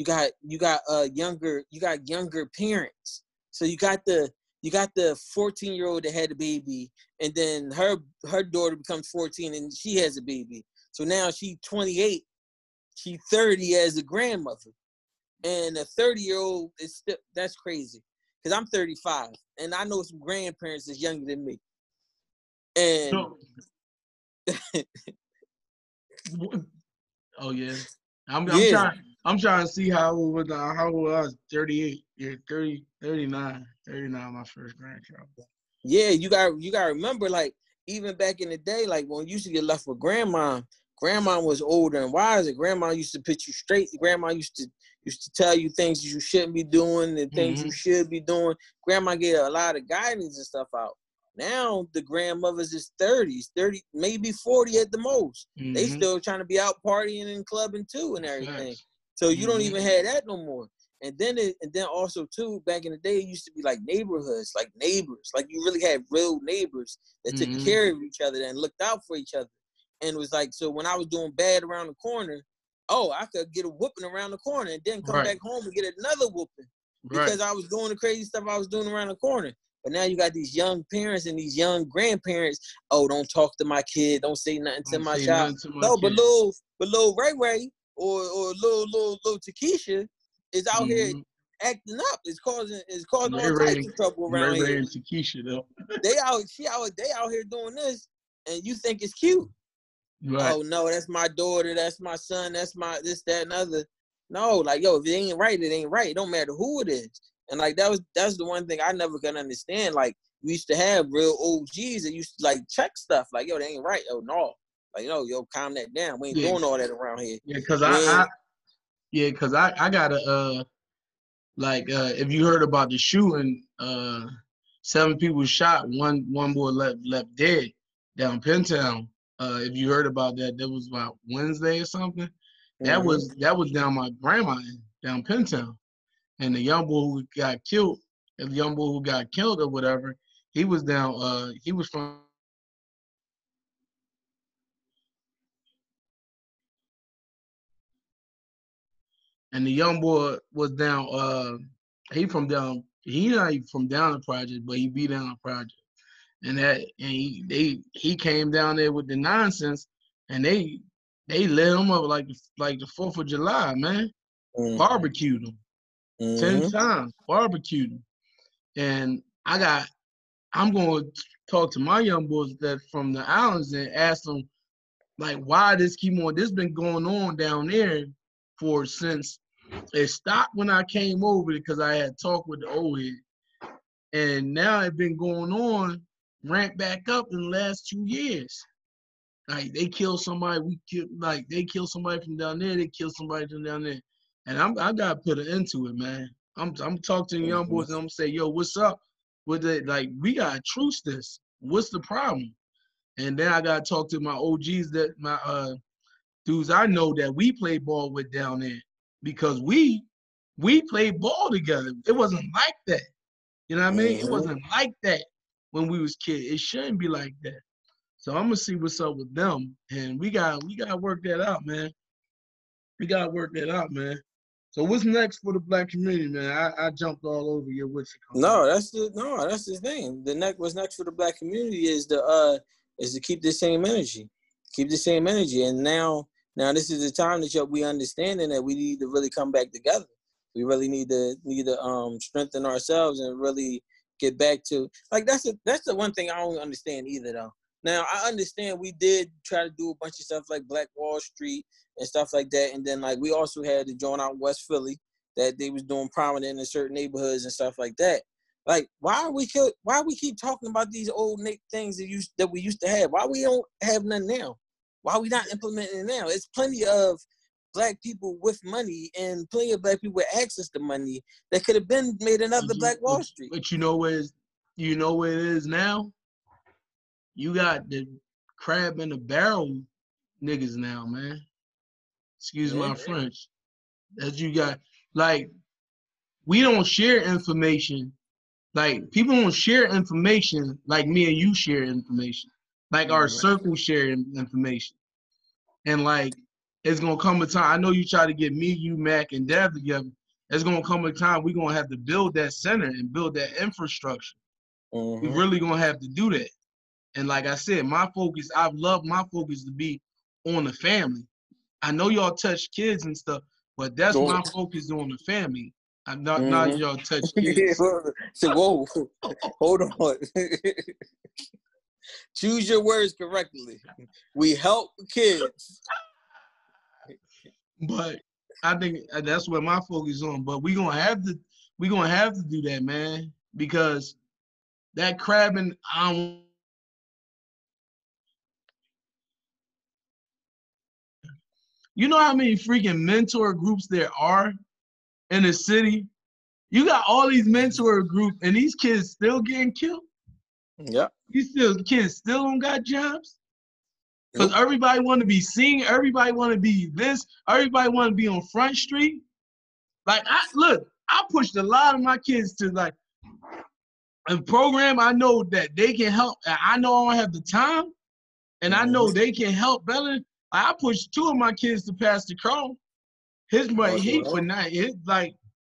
S3: you got you got uh younger you got younger parents. So you got the you got the 14 year old that had a baby, and then her her daughter becomes 14 and she has a baby. So now she's 28, she 30 as a grandmother and a 30 year old is still that's crazy because i'm 35 and i know some grandparents that's younger than me and no.
S2: oh yeah I'm, I'm yeah. trying i'm trying to see how old was uh, how old I was 38 yeah 30 39 39 my first grandchild
S3: yeah you got you got to remember like even back in the day like when you used to get left with grandma grandma was older and wiser grandma used to put you straight grandma used to used to tell you things you shouldn't be doing and things mm-hmm. you should be doing. Grandma gave a lot of guidance and stuff out. Now the grandmothers is 30s, 30, maybe 40 at the most. Mm-hmm. They still trying to be out partying and clubbing too and everything. Nice. So you mm-hmm. don't even have that no more. And then it, and then also too, back in the day, it used to be like neighborhoods, like neighbors. Like you really had real neighbors that took mm-hmm. care of each other and looked out for each other. And it was like, so when I was doing bad around the corner, oh, I could get a whooping around the corner and then come right. back home and get another whooping because right. I was doing the crazy stuff I was doing around the corner. But now you got these young parents and these young grandparents. Oh, don't talk to my kid. Don't say nothing to don't my child. No, kid. but little, but little Ray Ray or or little little little Takesha is out mm-hmm. here acting up. It's causing it's causing Ray all types Ray, of trouble around Ray here. And
S2: Takesha though.
S3: they out she out they out here doing this, and you think it's cute. Right. Oh no, that's my daughter, that's my son, that's my this, that, and other. No, like yo, if it ain't right, it ain't right. It don't matter who it is. And like that was that's the one thing I never can understand. Like we used to have real OGs that used to like check stuff. Like yo, they ain't right. Oh no, like yo, yo, calm that down. We ain't yeah. doing all that around here.
S2: Yeah, cause I, I, yeah, cause I I got a uh like uh if you heard about the shooting, uh seven people shot, one one boy left left dead down Pentown. Uh, if you heard about that, that was about Wednesday or something. That mm-hmm. was that was down my grandma down Pentown, and the young boy who got killed, the young boy who got killed or whatever, he was down. Uh, he was from. And the young boy was down. Uh, he from down. He not from down the project, but he be down the project and that and he they he came down there with the nonsense, and they they lit them up like like the Fourth of July, man. Mm-hmm. Barbecued them mm-hmm. ten times, barbecued them, and I got. I'm going to talk to my young boys that from the islands and ask them like why this keep on. This been going on down there for since it stopped when I came over because I had talked with the old head, and now it's been going on, ramped back up in the last two years. Like they kill somebody, we kill like they kill somebody from down there, they kill somebody from down there. And I'm I gotta put it into it, man. I'm I'm talking to young boys and I'm say, yo, what's up with it? Like we gotta truce this. What's the problem? And then I gotta talk to my OGs that my uh dudes I know that we play ball with down there because we we played ball together. It wasn't like that. You know what I mean? Mm-hmm. It wasn't like that when we was kids. It shouldn't be like that. So I'm gonna see what's up with them, and we got we gotta work that out, man. We gotta work that out, man. So what's next for the black community, man? I, I jumped all over your it
S3: No, that's the no, that's the thing. The next what's next for the black community is the uh is to keep the same energy, keep the same energy, and now now this is the time that we understanding that we need to really come back together. We really need to need to um strengthen ourselves and really get back to like that's the that's the one thing I don't understand either though. Now I understand we did try to do a bunch of stuff like Black Wall Street and stuff like that, and then like we also had the joint out West Philly that they was doing prominent in certain neighborhoods and stuff like that. Like why are we why we keep talking about these old things that used that we used to have? Why we don't have none now? Why are we not implementing it now? It's plenty of black people with money and plenty of black people with access to money that could have been made another mm-hmm. Black Wall Street.
S2: But you know where you know where it is now? you got the crab in the barrel niggas now, man. Excuse yeah, my French. That you got like we don't share information. Like people don't share information like me and you share information. Like our circle share information. And like it's gonna come a time. I know you try to get me, you, Mac, and Dev together. It's gonna come a time we're gonna have to build that center and build that infrastructure. Mm-hmm. We're really gonna have to do that. And like I said, my focus, I've loved my focus to be on the family. I know y'all touch kids and stuff, but that's Don't. my focus on the family. I'm not mm-hmm. not y'all touch kids.
S3: so whoa, hold on. Choose your words correctly. We help kids.
S2: But I think that's where my focus on. But we gonna have to we gonna have to do that, man, because that crabbing I You know how many freaking mentor groups there are in the city? You got all these mentor groups, and these kids still getting killed.
S3: Yeah.
S2: You still kids still don't got jobs. Because yep. everybody want to be seen, everybody want to be this, everybody want to be on Front Street. Like I look, I pushed a lot of my kids to like a program I know that they can help. I know I don't have the time, and I know mm-hmm. they can help better. I pushed two of my kids to Pastor Carl. His my he for night. It like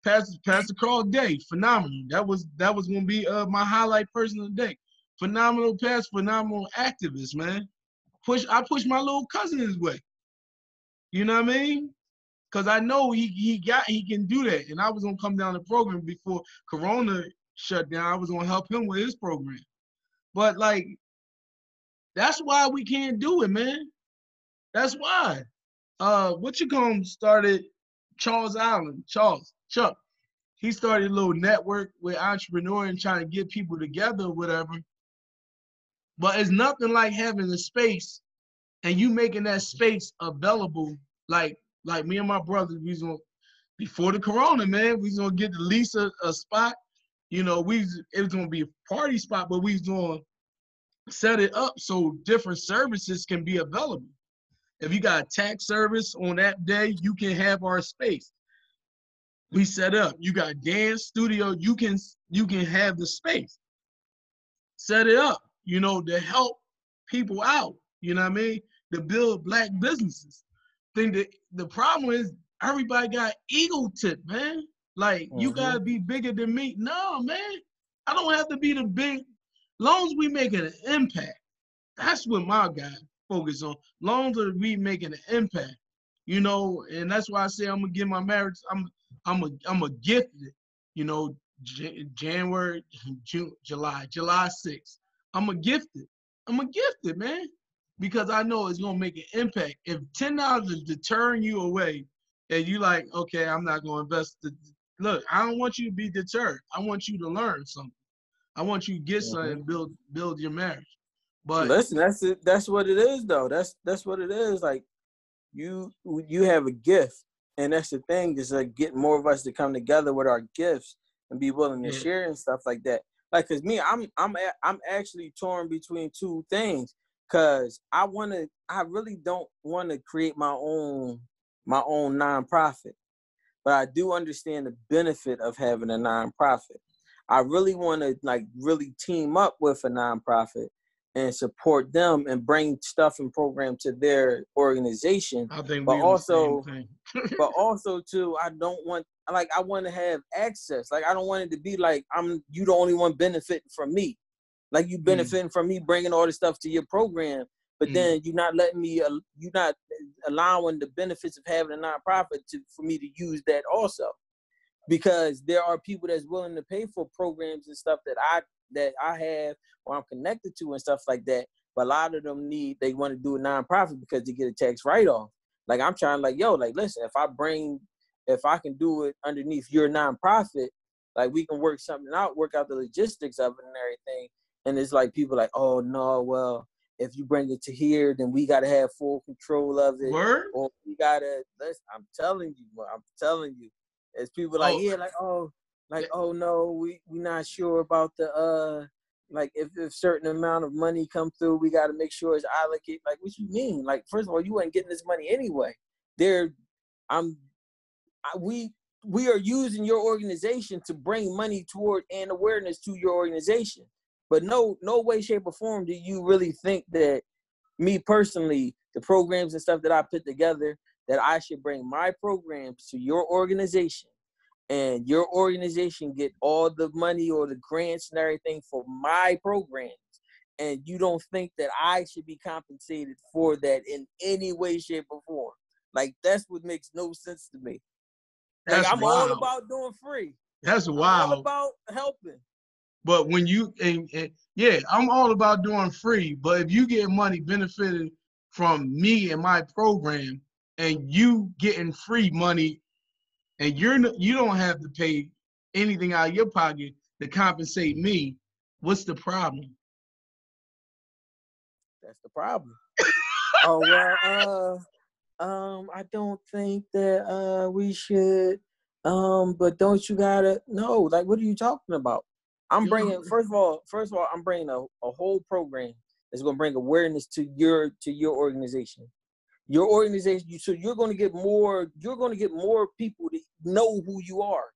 S2: Pastor Pastor Carl day phenomenal. That was that was gonna be uh my highlight person of the day. Phenomenal pass, phenomenal activist, man. Push I push my little cousin his way. You know what I mean? Cause I know he he got he can do that. And I was gonna come down the program before Corona shut down. I was gonna help him with his program. But like that's why we can't do it, man. That's why. Uh, what you call started Charles Allen, Charles Chuck. He started a little network with entrepreneur and trying to get people together whatever. But it's nothing like having the space and you making that space available. Like like me and my brother, we was gonna before the corona, man, we was gonna get the Lisa a spot. You know, we it was gonna be a party spot, but we was gonna set it up so different services can be available. If you got a tax service on that day, you can have our space. We set up. You got dance studio. You can you can have the space. Set it up. You know to help people out. You know what I mean? To build black businesses. Then that the problem is everybody got ego tip, man. Like mm-hmm. you gotta be bigger than me. No, man. I don't have to be the big. Long as we make an impact, that's what my guy. focus on. Long as we making an impact, you know, and that's why I say I'm gonna get my marriage. I'm I'm a I'm a gifted, you know, J- January, June, July, July 6th. I'm a gifted. I'm a gifted man because I know it's gonna make an impact. If ten dollars is deterring you away, and you like, okay, I'm not gonna invest. The, look, I don't want you to be deterred. I want you to learn something. I want you to get mm-hmm. something and build build your marriage. But
S3: listen, that's it. That's what it is, though. That's that's what it is. Like you you have a gift, and that's the thing is like get more of us to come together with our gifts and be willing to yeah. share and stuff like that. Like, cause me, I'm I'm I'm actually torn between two things. Cause I want to, I really don't want to create my own my own nonprofit, but I do understand the benefit of having a nonprofit. I really want to like really team up with a nonprofit and support them and bring stuff and program to their organization.
S2: I think
S3: but also, but also too, I don't want like I want to have access. Like I don't want it to be like I'm you the only one benefiting from me. Like you mm. benefiting mm. from me bringing all this stuff to your program, but mm. then you're not letting me. Uh, you're not allowing the benefits of having a nonprofit to for me to use that also, because there are people that's willing to pay for programs and stuff that I that I have or I'm connected to and stuff like that. But a lot of them need they want to do a nonprofit because they get a tax write off. Like I'm trying like yo like listen if I bring if I can do it underneath your nonprofit, like we can work something out, work out the logistics of it and everything. And it's like people like, oh no, well, if you bring it to here, then we gotta have full control of it.
S2: Word?
S3: Or we gotta I'm telling you, I'm telling you. It's people like, oh. yeah, like, oh, like, oh no, we we not sure about the uh like if if certain amount of money come through, we gotta make sure it's allocated. Like what you mean? Like, first of all, you ain't getting this money anyway. There I'm we we are using your organization to bring money toward and awareness to your organization. But no, no way, shape, or form do you really think that me personally, the programs and stuff that I put together, that I should bring my programs to your organization and your organization get all the money or the grants and everything for my programs and you don't think that I should be compensated for that in any way, shape, or form. Like that's what makes no sense to me. That's like I'm wild. all about doing free.
S2: That's wild.
S3: all about helping.
S2: But when you and, and, yeah, I'm all about doing free. But if you get money benefited from me and my program, and you getting free money, and you're you don't have to pay anything out of your pocket to compensate me, what's the problem?
S3: That's the problem. oh well, uh, um, I don't think that uh we should. Um, but don't you gotta no? Like, what are you talking about? I'm bringing first of all, first of all, I'm bringing a, a whole program that's gonna bring awareness to your to your organization. Your organization, so you're gonna get more. You're gonna get more people to know who you are,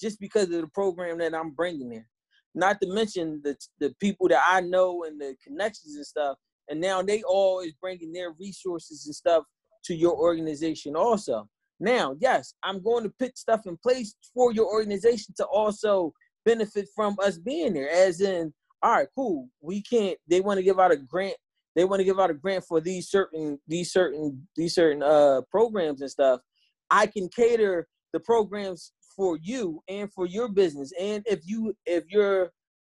S3: just because of the program that I'm bringing there. Not to mention the the people that I know and the connections and stuff. And now they all is bringing their resources and stuff to your organization also. Now, yes, I'm going to put stuff in place for your organization to also benefit from us being there. As in, all right, cool. We can't. They want to give out a grant. They want to give out a grant for these certain, these certain, these certain uh programs and stuff. I can cater the programs for you and for your business. And if you, if your,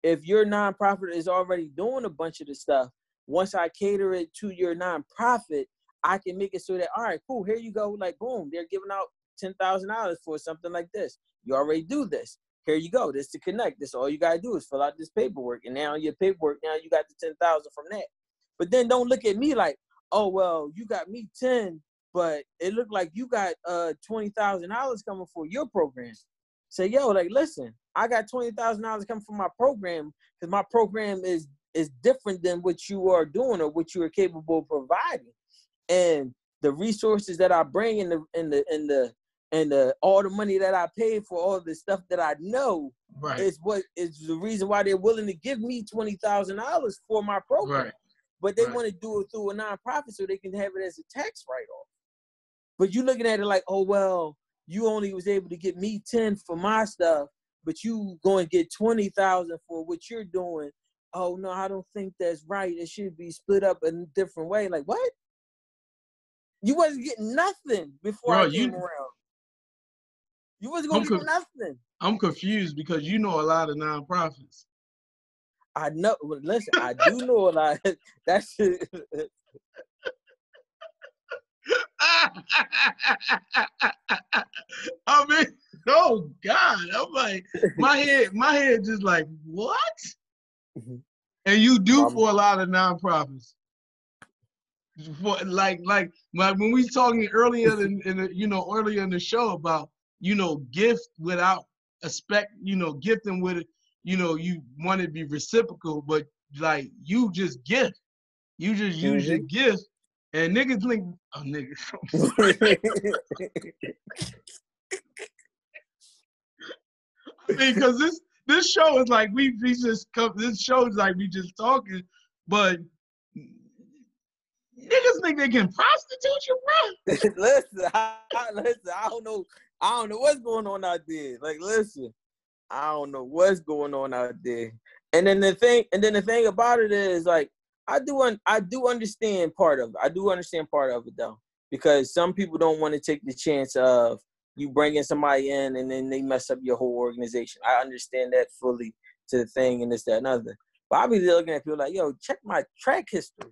S3: if your nonprofit is already doing a bunch of the stuff, once I cater it to your nonprofit, I can make it so that all right, cool, here you go. Like boom, they're giving out ten thousand dollars for something like this. You already do this. Here you go. This to connect. This all you gotta do is fill out this paperwork, and now your paperwork. Now you got the ten thousand from that. But then don't look at me like, oh well, you got me ten, but it looked like you got uh twenty thousand dollars coming for your program. Say yo, like listen, I got twenty thousand dollars coming from my program because my program is is different than what you are doing or what you are capable of providing and the resources that I bring in the in the in the and the all the money that I pay for all the stuff that I know right. is what is the reason why they're willing to give me twenty thousand dollars for my program. Right. But they right. want to do it through a nonprofit so they can have it as a tax write-off. But you're looking at it like, oh well, you only was able to get me ten for my stuff, but you going to get twenty thousand for what you're doing oh no, I don't think that's right. It should be split up in a different way. Like what? You wasn't getting nothing before
S2: Bro,
S3: I came
S2: you-
S3: around. You wasn't gonna
S2: I'm
S3: get nothing.
S2: I'm confused because you know a lot of nonprofits.
S3: I know. Listen, I do know a lot. That's
S2: I mean, oh God, I'm like, my head, my head just like, what?
S3: Mhm.
S2: And you do
S3: Um,
S2: for a lot of nonprofits. For like, like, like when we talking earlier in, in the, you know, earlier in the show about, you know, gift without expect, you know, gifting with it, you know, you want it to be reciprocal, but like you just gift. You just use your gift. And niggas think, oh niggas. I mean, because this this show is like we we just come. This show is like we just talking, but niggas think they can prostitute you, bro.
S3: listen, I, I- listen. I don't know. I don't know what's going on out there. Like, listen, I don't know what's going on out there. And then the thing, and then the thing about it is, like, I do, un, I do understand part of it. I do understand part of it though, because some people don't want to take the chance of you bringing somebody in and then they mess up your whole organization. I understand that fully to the thing and this, that, and other. But I'll be looking at people like, yo, check my track history.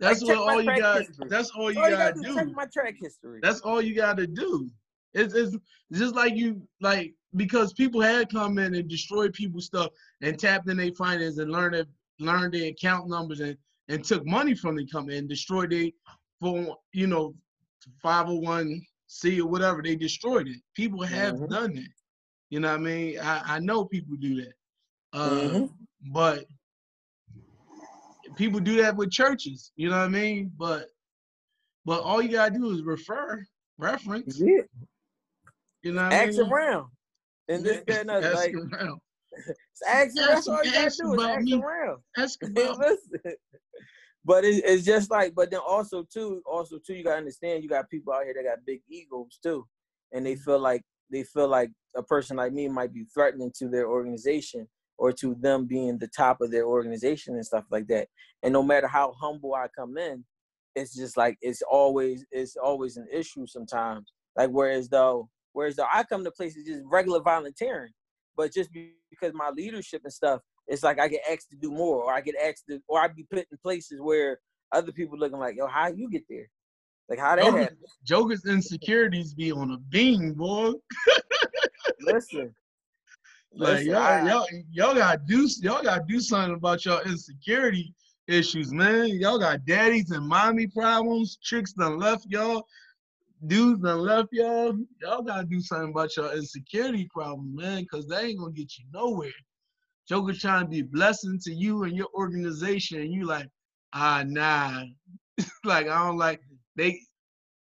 S2: That's
S3: Like,
S2: what all you got.
S3: history.
S2: That's all you gotta
S3: gotta do check my track history.
S2: That's all you gotta do. It's, it's just like you like because people had come in and destroyed people's stuff and tapped in their finances and learned it, learned their account numbers and and took money from the company and destroyed their for you know 501c or whatever they destroyed it. People have
S3: Mhm.
S2: done that. You know what I mean? I, I know people do that. Uh,
S3: Mhm.
S2: But people do that with churches. You know what I mean? But but all you gotta do is refer, reference.
S3: Yeah.
S2: You know what I
S3: Ask
S2: mean?
S3: around. And this, that, and other.
S2: Ask
S3: Like,
S2: around.
S3: ask, that's all you gotta
S2: ask
S3: do ask
S2: me.
S3: around.
S2: Ask about
S3: But it, it's just like, but then also too, also too, you gotta understand, you got people out here that got big egos too, and they mm-hmm. feel like they feel like a person like me might be threatening to their organization or to them being the top of their organization and stuff like that. And no matter how humble I come in, it's just like it's always it's always an issue sometimes. Like whereas though, whereas though I come to places just regular volunteering, but just because my leadership and stuff, it's like I get asked to do more, or I get asked to, or I be put in places where other people looking like, yo, how you get there? Like how that
S2: Joker's,
S3: happen?
S2: Joker's insecurities be on a beam, boy.
S3: Listen,
S2: Like
S3: listen,
S2: y'all,
S3: I-
S2: y'all, y'all gotta do, y'all gotta do something about your insecurity issues, man. Y'all got daddies and mommy problems. Chicks done left y'all. Dudes done left y'all. Y'all gotta do something about your insecurity problem, man, because they ain't gonna get you nowhere. Joker trying to be a blessing to you and your organization, and you like, ah, nah. like I don't like they.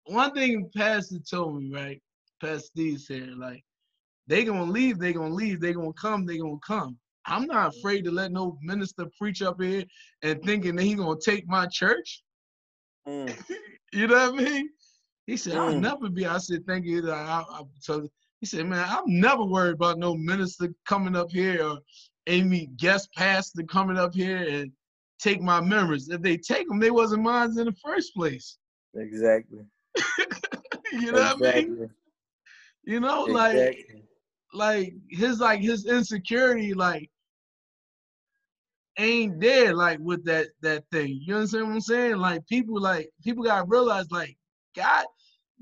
S2: One thing Pastor told me, right? Pastor Steve said, like, they gonna leave, they gonna leave, they gonna come, they gonna come. I'm not afraid to let no minister preach up here and thinking that he gonna take my church.
S3: Mm,
S2: You know what I mean? He said, I'll
S3: Mm.
S2: never be. I said, thank you. I, I, so he said, man, I'm never worried about no minister coming up here or any guest pastor coming up here and take my members. If they take them, they wasn't mine in the first place.
S3: exactly.
S2: you know what I mean? You know,
S3: exactly.
S2: like his like his insecurity like ain't there like with that that thing. You understand what I'm saying? Like people like people gotta realize like God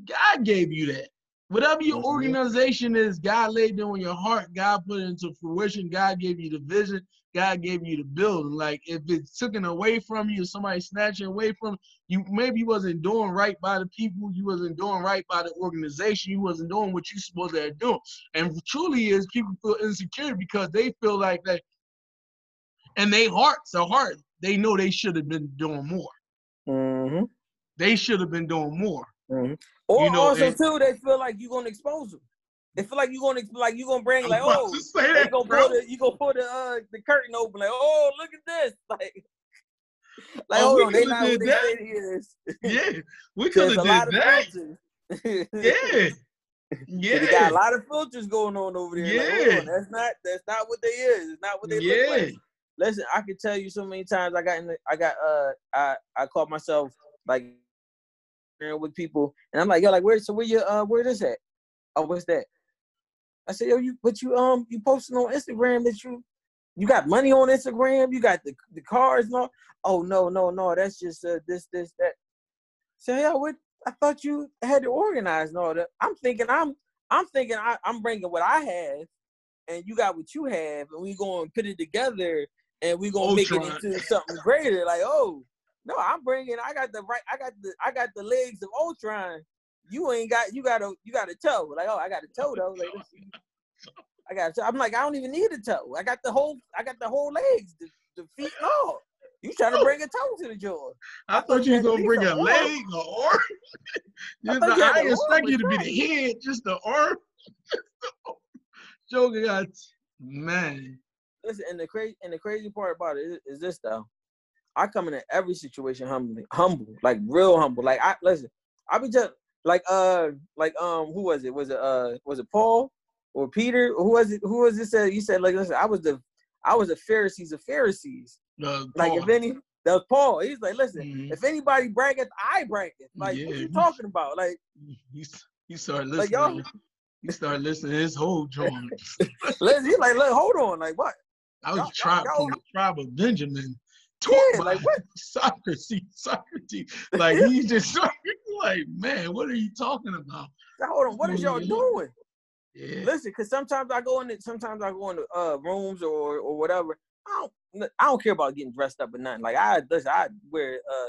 S2: God gave you that. Whatever your
S3: Mhm.
S2: organization is, God laid it on your heart. God put it into fruition. God gave you the vision. God gave you the building. Like if it's taken away from you, somebody snatching away from you, maybe you wasn't doing right by the people. You wasn't doing right by the organization. You wasn't doing what you supposed to doing. And truly is people feel insecure because they feel like that, and they hearts are heart. They know they should have been doing more.
S3: hmm
S2: They should have been doing more.
S3: Or
S2: You know,
S3: also
S2: and-
S3: too, they feel like you're gonna expose them. They feel like you're gonna like you're gonna bring like oh you
S2: that,
S3: gonna pull the you gonna pull the uh the curtain open like oh look at this like like
S2: Oh,
S3: hold on they not
S2: did
S3: they
S2: that.
S3: say is.
S2: Yeah, we could
S3: There's a lot
S2: have
S3: of
S2: did that.
S3: filters.
S2: Yeah,
S3: they got a lot of filters going on over there. Like,
S2: Yeah.
S3: on, that's not that's not what they is. It's not what they
S2: yeah.
S3: look like. listen, I can tell you so many times I got in the, I got uh I I caught myself like with people and I'm like, yo, like where so where you uh where this at? Oh, what's that? I said, yo, you but you um you posting on Instagram that you you got money on Instagram, you got the the cars and all. Oh no, no, no, that's just uh this, this, that. Say, yo, what I thought you had to organize and all that. I'm thinking I'm I'm thinking I, I'm bringing what I have and you got what you have and we going to put it together and we gonna Voltron. make it into something greater. Like, oh no, I'm bringing. I got the right. I got the. I got the legs of Voltron. You ain't got. You got a. You got a toe. Like, oh, I got a toe though. Like, I got. A toe. I'm like, I don't even need a toe. I got the whole. I got the whole legs, the, the feet, and all. You trying to bring a toe to the jaw?
S2: I, I thought, you was gonna bring a leg or arm. I, I, I expect you to be the head, just the arm. Joker got man.
S3: Listen, and the crazy and the crazy part about it is, is this though. I come into every situation humbly, humble, like real humble. Like I listen, I be just like uh like um who was it? Was it uh was it Paul or Peter? Who was it? Who was this? Said he said like listen, I was the I was the Pharisees of Pharisees. Uh, like if any that was Paul. He's like, listen, mm-hmm. if anybody braggeth, I brag it. Like yeah. what you talking about? Like
S2: you, you started listening. Like, y'all, you started listening to his whole joint.
S3: listen, he's like, look, hold on, like what?
S2: I was tribe from the tribe of Benjamin.
S3: Yeah, like what?
S2: Socrates, Socrates. Like he's just like, man, what are you talking about?
S3: Now, hold on, what is y'all doing? Yeah. Listen, because sometimes I go in, it. sometimes I go into uh, rooms or or whatever. I don't, I don't care about getting dressed up or nothing. Like I, listen, I wear uh,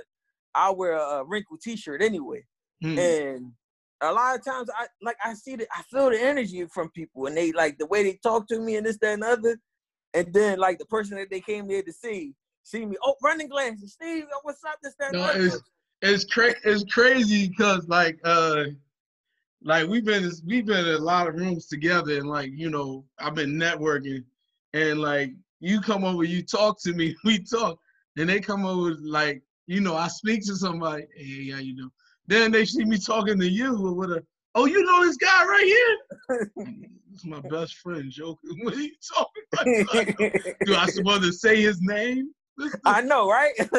S3: I wear a, wrinkled T-shirt anyway, hmm. and a lot of times I like I see the I feel the energy from people, and they like the way they talk to me and this, that, and other. And then like the person that they came there to see, see me, oh, running glasses, Steve, what's up? This that. No,
S2: it's it's, cra- it's crazy because like uh like we've been we've been in a lot of rooms together and like you know I've been networking and like you come over, you talk to me, we talk, and they come over like you know I speak to somebody, hey, how you doing? Then they see me talking to you with a, oh, you know this guy right here? It's my best friend, Joker. What are you talking about? Do I supposed to say his name?
S3: I know, right?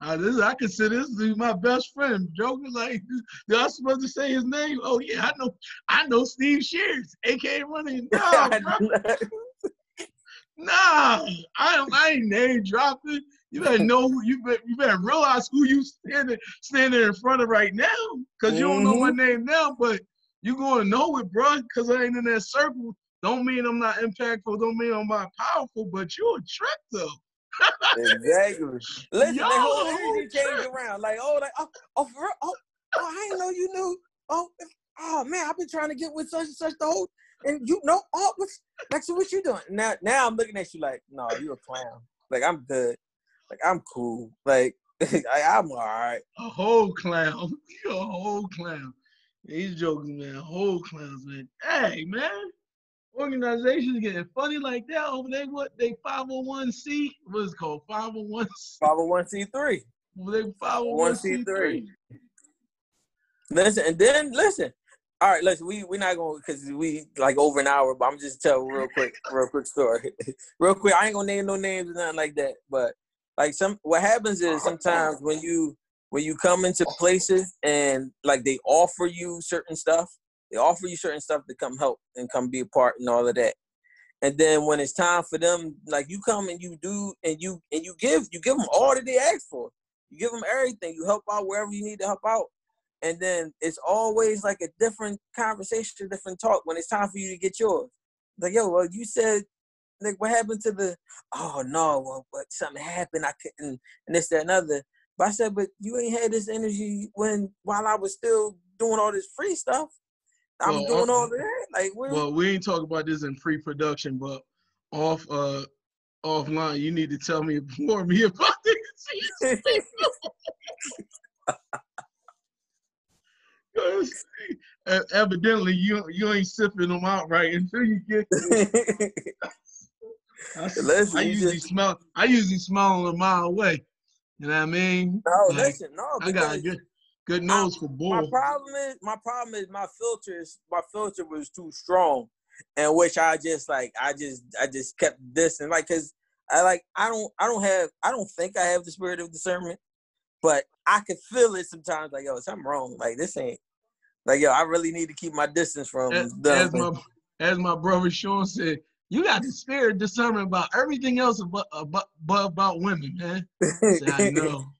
S2: uh, this I consider this to be my best friend. Joker, like, y'all supposed to say his name? Oh yeah, I know. I know Steve Shears, aka Running. No, nah, I, I ain't name dropping. You better know who you better, you better realize who you standing standing in front of right now, because you don't know my mm-hmm. name now, but you gonna know it, bro. Because I ain't in that circle. Don't mean I'm not impactful. Don't mean I'm not powerful. But you a trick though.
S3: Exactly. Listen, Yo, the whole energy changed around. Like, oh, like, oh, oh, for real? oh, oh, I didn't know you knew. Oh, oh man, I've been trying to get with such and such the whole, and you know, oh, what's so what you doing now? Now I'm looking at you like, no, you a clown. Like I'm good. Like I'm cool. Like I, am all right.
S2: A whole clown. You a whole clown. He's joking, man. Whole clowns, man. Hey, man. Organizations getting funny like that over there. What they 501c? What's it called? 501
S3: 501c3.
S2: They 501c3.
S3: Listen, and then listen. All right, listen. We we're not going because we like over an hour, but I'm just tell real quick, real quick story. real quick. I ain't gonna name no names or nothing like that. But like some, what happens is sometimes when you when you come into places and like they offer you certain stuff, they offer you certain stuff to come help and come be a part and all of that. And then when it's time for them, like you come and you do and you and you give, you give them all that they ask for. You give them everything. You help out wherever you need to help out. And then it's always like a different conversation, different talk when it's time for you to get yours. Like, yo, well, you said like what happened to the oh no, well, but something happened, I couldn't and this, that, and other. But I said, but you ain't had this energy when while I was still doing all this free stuff. I'm well, doing all that. Like,
S2: well, we ain't talking about this in pre-production, but off uh offline, you need to tell me more me about this. Evidently, you you ain't sipping them out right until you get. I, I usually just, smell. I usually smell them a mile away. You know what I mean?
S3: No, like, listen, no.
S2: I got a good, good nose I, for bull.
S3: My problem is, my problem is my filters. My filter was too strong, and which I just like. I just, I just kept this and like, cause I like I don't I don't have I don't think I have the spirit of discernment, but I could feel it sometimes. Like yo, something wrong. Like this ain't like yo. I really need to keep my distance from
S2: As,
S3: them.
S2: as my as my brother Sean said, you got the spirit discernment about everything else about about, about women, man. I said, I know.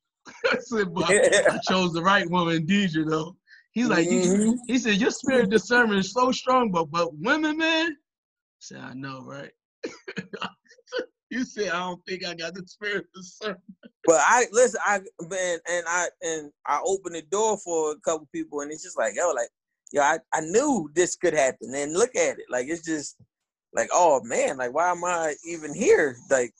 S2: I said, but I chose the right woman, Deidre, though. He's like,
S3: Mhm.
S2: he said, your spirit discernment is so strong, but but women, man. I said, I know, right? you said, I don't think I got the spirit discernment.
S3: But I listen, I man, and I and I opened the door for a couple people, and it's just like yo, like yo, I, I knew this could happen, and look at it, like it's just like oh man, like why am I even here? Like,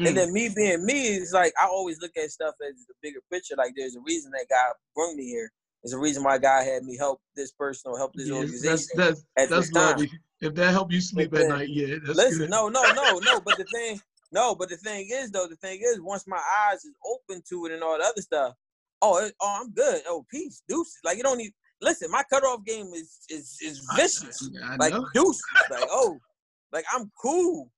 S2: Mm.
S3: and then me being me is like I always look at stuff as the bigger picture. Like there's a reason that God brought me here. There's a reason why God had me help this person or help this
S2: Yes,
S3: organization.
S2: that's that's
S3: at
S2: that's lovely. If that help you sleep at night, yeah, that's
S3: Listen,
S2: good.
S3: no, no, no, no. But the thing, no, but the thing is, though, the thing is, once my eyes is open to it and all the other stuff, oh, it, oh, I'm good. Oh, peace, deuces. Like you don't need. Listen, my cutoff game is is is
S2: I-
S3: vicious.
S2: I,
S3: Like deuces. Like oh, like I'm cool.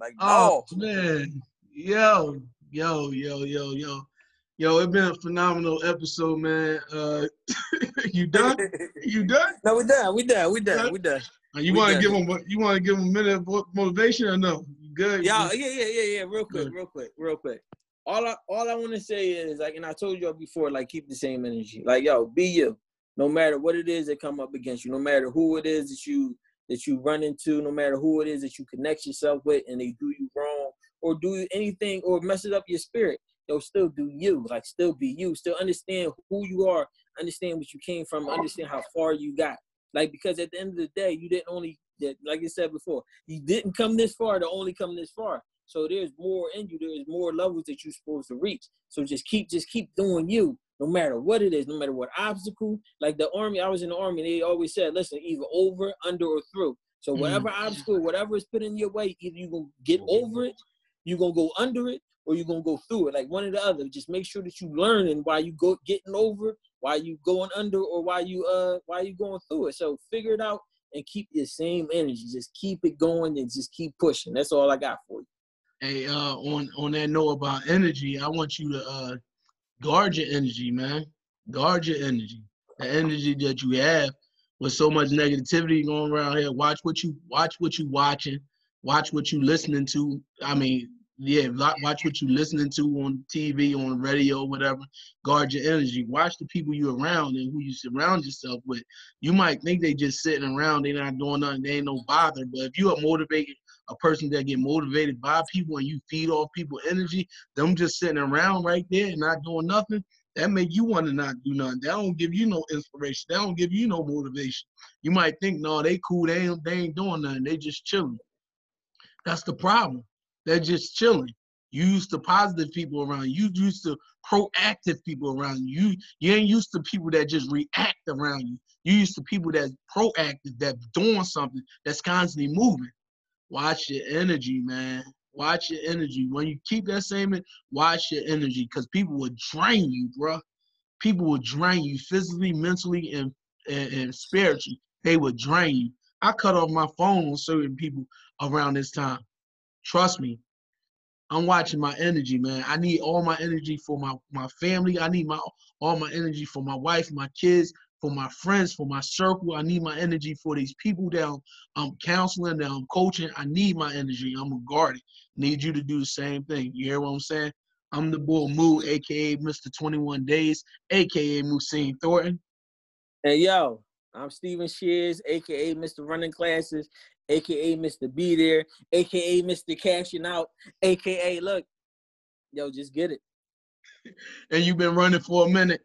S3: Like
S2: Oh
S3: no.
S2: man, yo, yo, yo, yo, yo, yo! It's been a phenomenal episode, man. Uh, you done? You done?
S3: no, we done. We done. We done. We done.
S2: You want to give them? You want to give them a minute of motivation or no? You good?
S3: Yeah, yeah, yeah, yeah, yeah. Real quick, real quick, real quick. All I all I want to say is like, and I told y'all before, like, keep the same energy. Like, yo, be you. No matter what it is that come up against you, no matter who it is that you that you run into, no matter who it is that you connect yourself with, and they do you wrong or do you anything or messes up your spirit, they'll still do you. Like, still be you. Still understand who you are. Understand what you came from. Understand how far you got. Like, because at the end of the day, you didn't only like I said before, you didn't come this far to only come this far. So there's more in you. There's more levels that you're supposed to reach. So just keep, just keep doing you, no matter what it is, no matter what obstacle. Like the army, I was in the army. They always said, listen, either over, under, or through. So whatever obstacle, whatever is put in your way, either you're gonna get over it, you're gonna go under it, or you're gonna go through it. Like one or the other. Just make sure that you learning why you go getting over, why you going under, or why you uh why you going through it. So figure it out and keep your same energy. Just keep it going and just keep pushing. That's all I got for you.
S2: Hey, uh, on on that note about energy, I want you to uh, guard your energy, man. Guard your energy. The energy that you have with so much negativity going around here. Watch what you watch what you watching. Watch what you listening to. I mean, yeah, watch what you listening to on TV, on radio, whatever. Guard your energy. Watch the people you around and who you surround yourself with. You might think they just sitting around, they not doing nothing, they ain't no bother. But if you are motivated a person that get motivated by people and you feed off people energy, them just sitting around right there and not doing nothing, that make you want to not do nothing. That don't give you no inspiration. That don't give you no motivation. You might think, no, they cool, they ain't, they ain't doing nothing, they just chilling. That's the problem. They're just chilling. You used to positive people around you. You used to proactive people around you. You ain't used to people that just react around you. You used to people that's proactive, that doing something, that's constantly moving. Watch your energy, man. Watch your energy. When you keep that same, watch your energy, because people will drain you, bruh. People will drain you physically, mentally, and, and and spiritually. They will drain you. I cut off my phone on certain people around this time. Trust me. I'm watching my energy, man. I need all my energy for my my family. I need my all my energy for my wife, my kids, for my friends, for my circle. I need my energy for these people that I'm, counseling, that I'm coaching. I need my energy. I'm a guardian. Need you to do the same thing. You hear what I'm saying? I'm the bull Muh, aka Mr. 21 Days, aka Muhsin Thornton.
S3: Hey yo, I'm Steven Shears, aka Mr. Running Classes, aka Mr. Be There, aka Mr. Cashing Out, aka look, yo, just get it.
S2: And you've been running for a minute.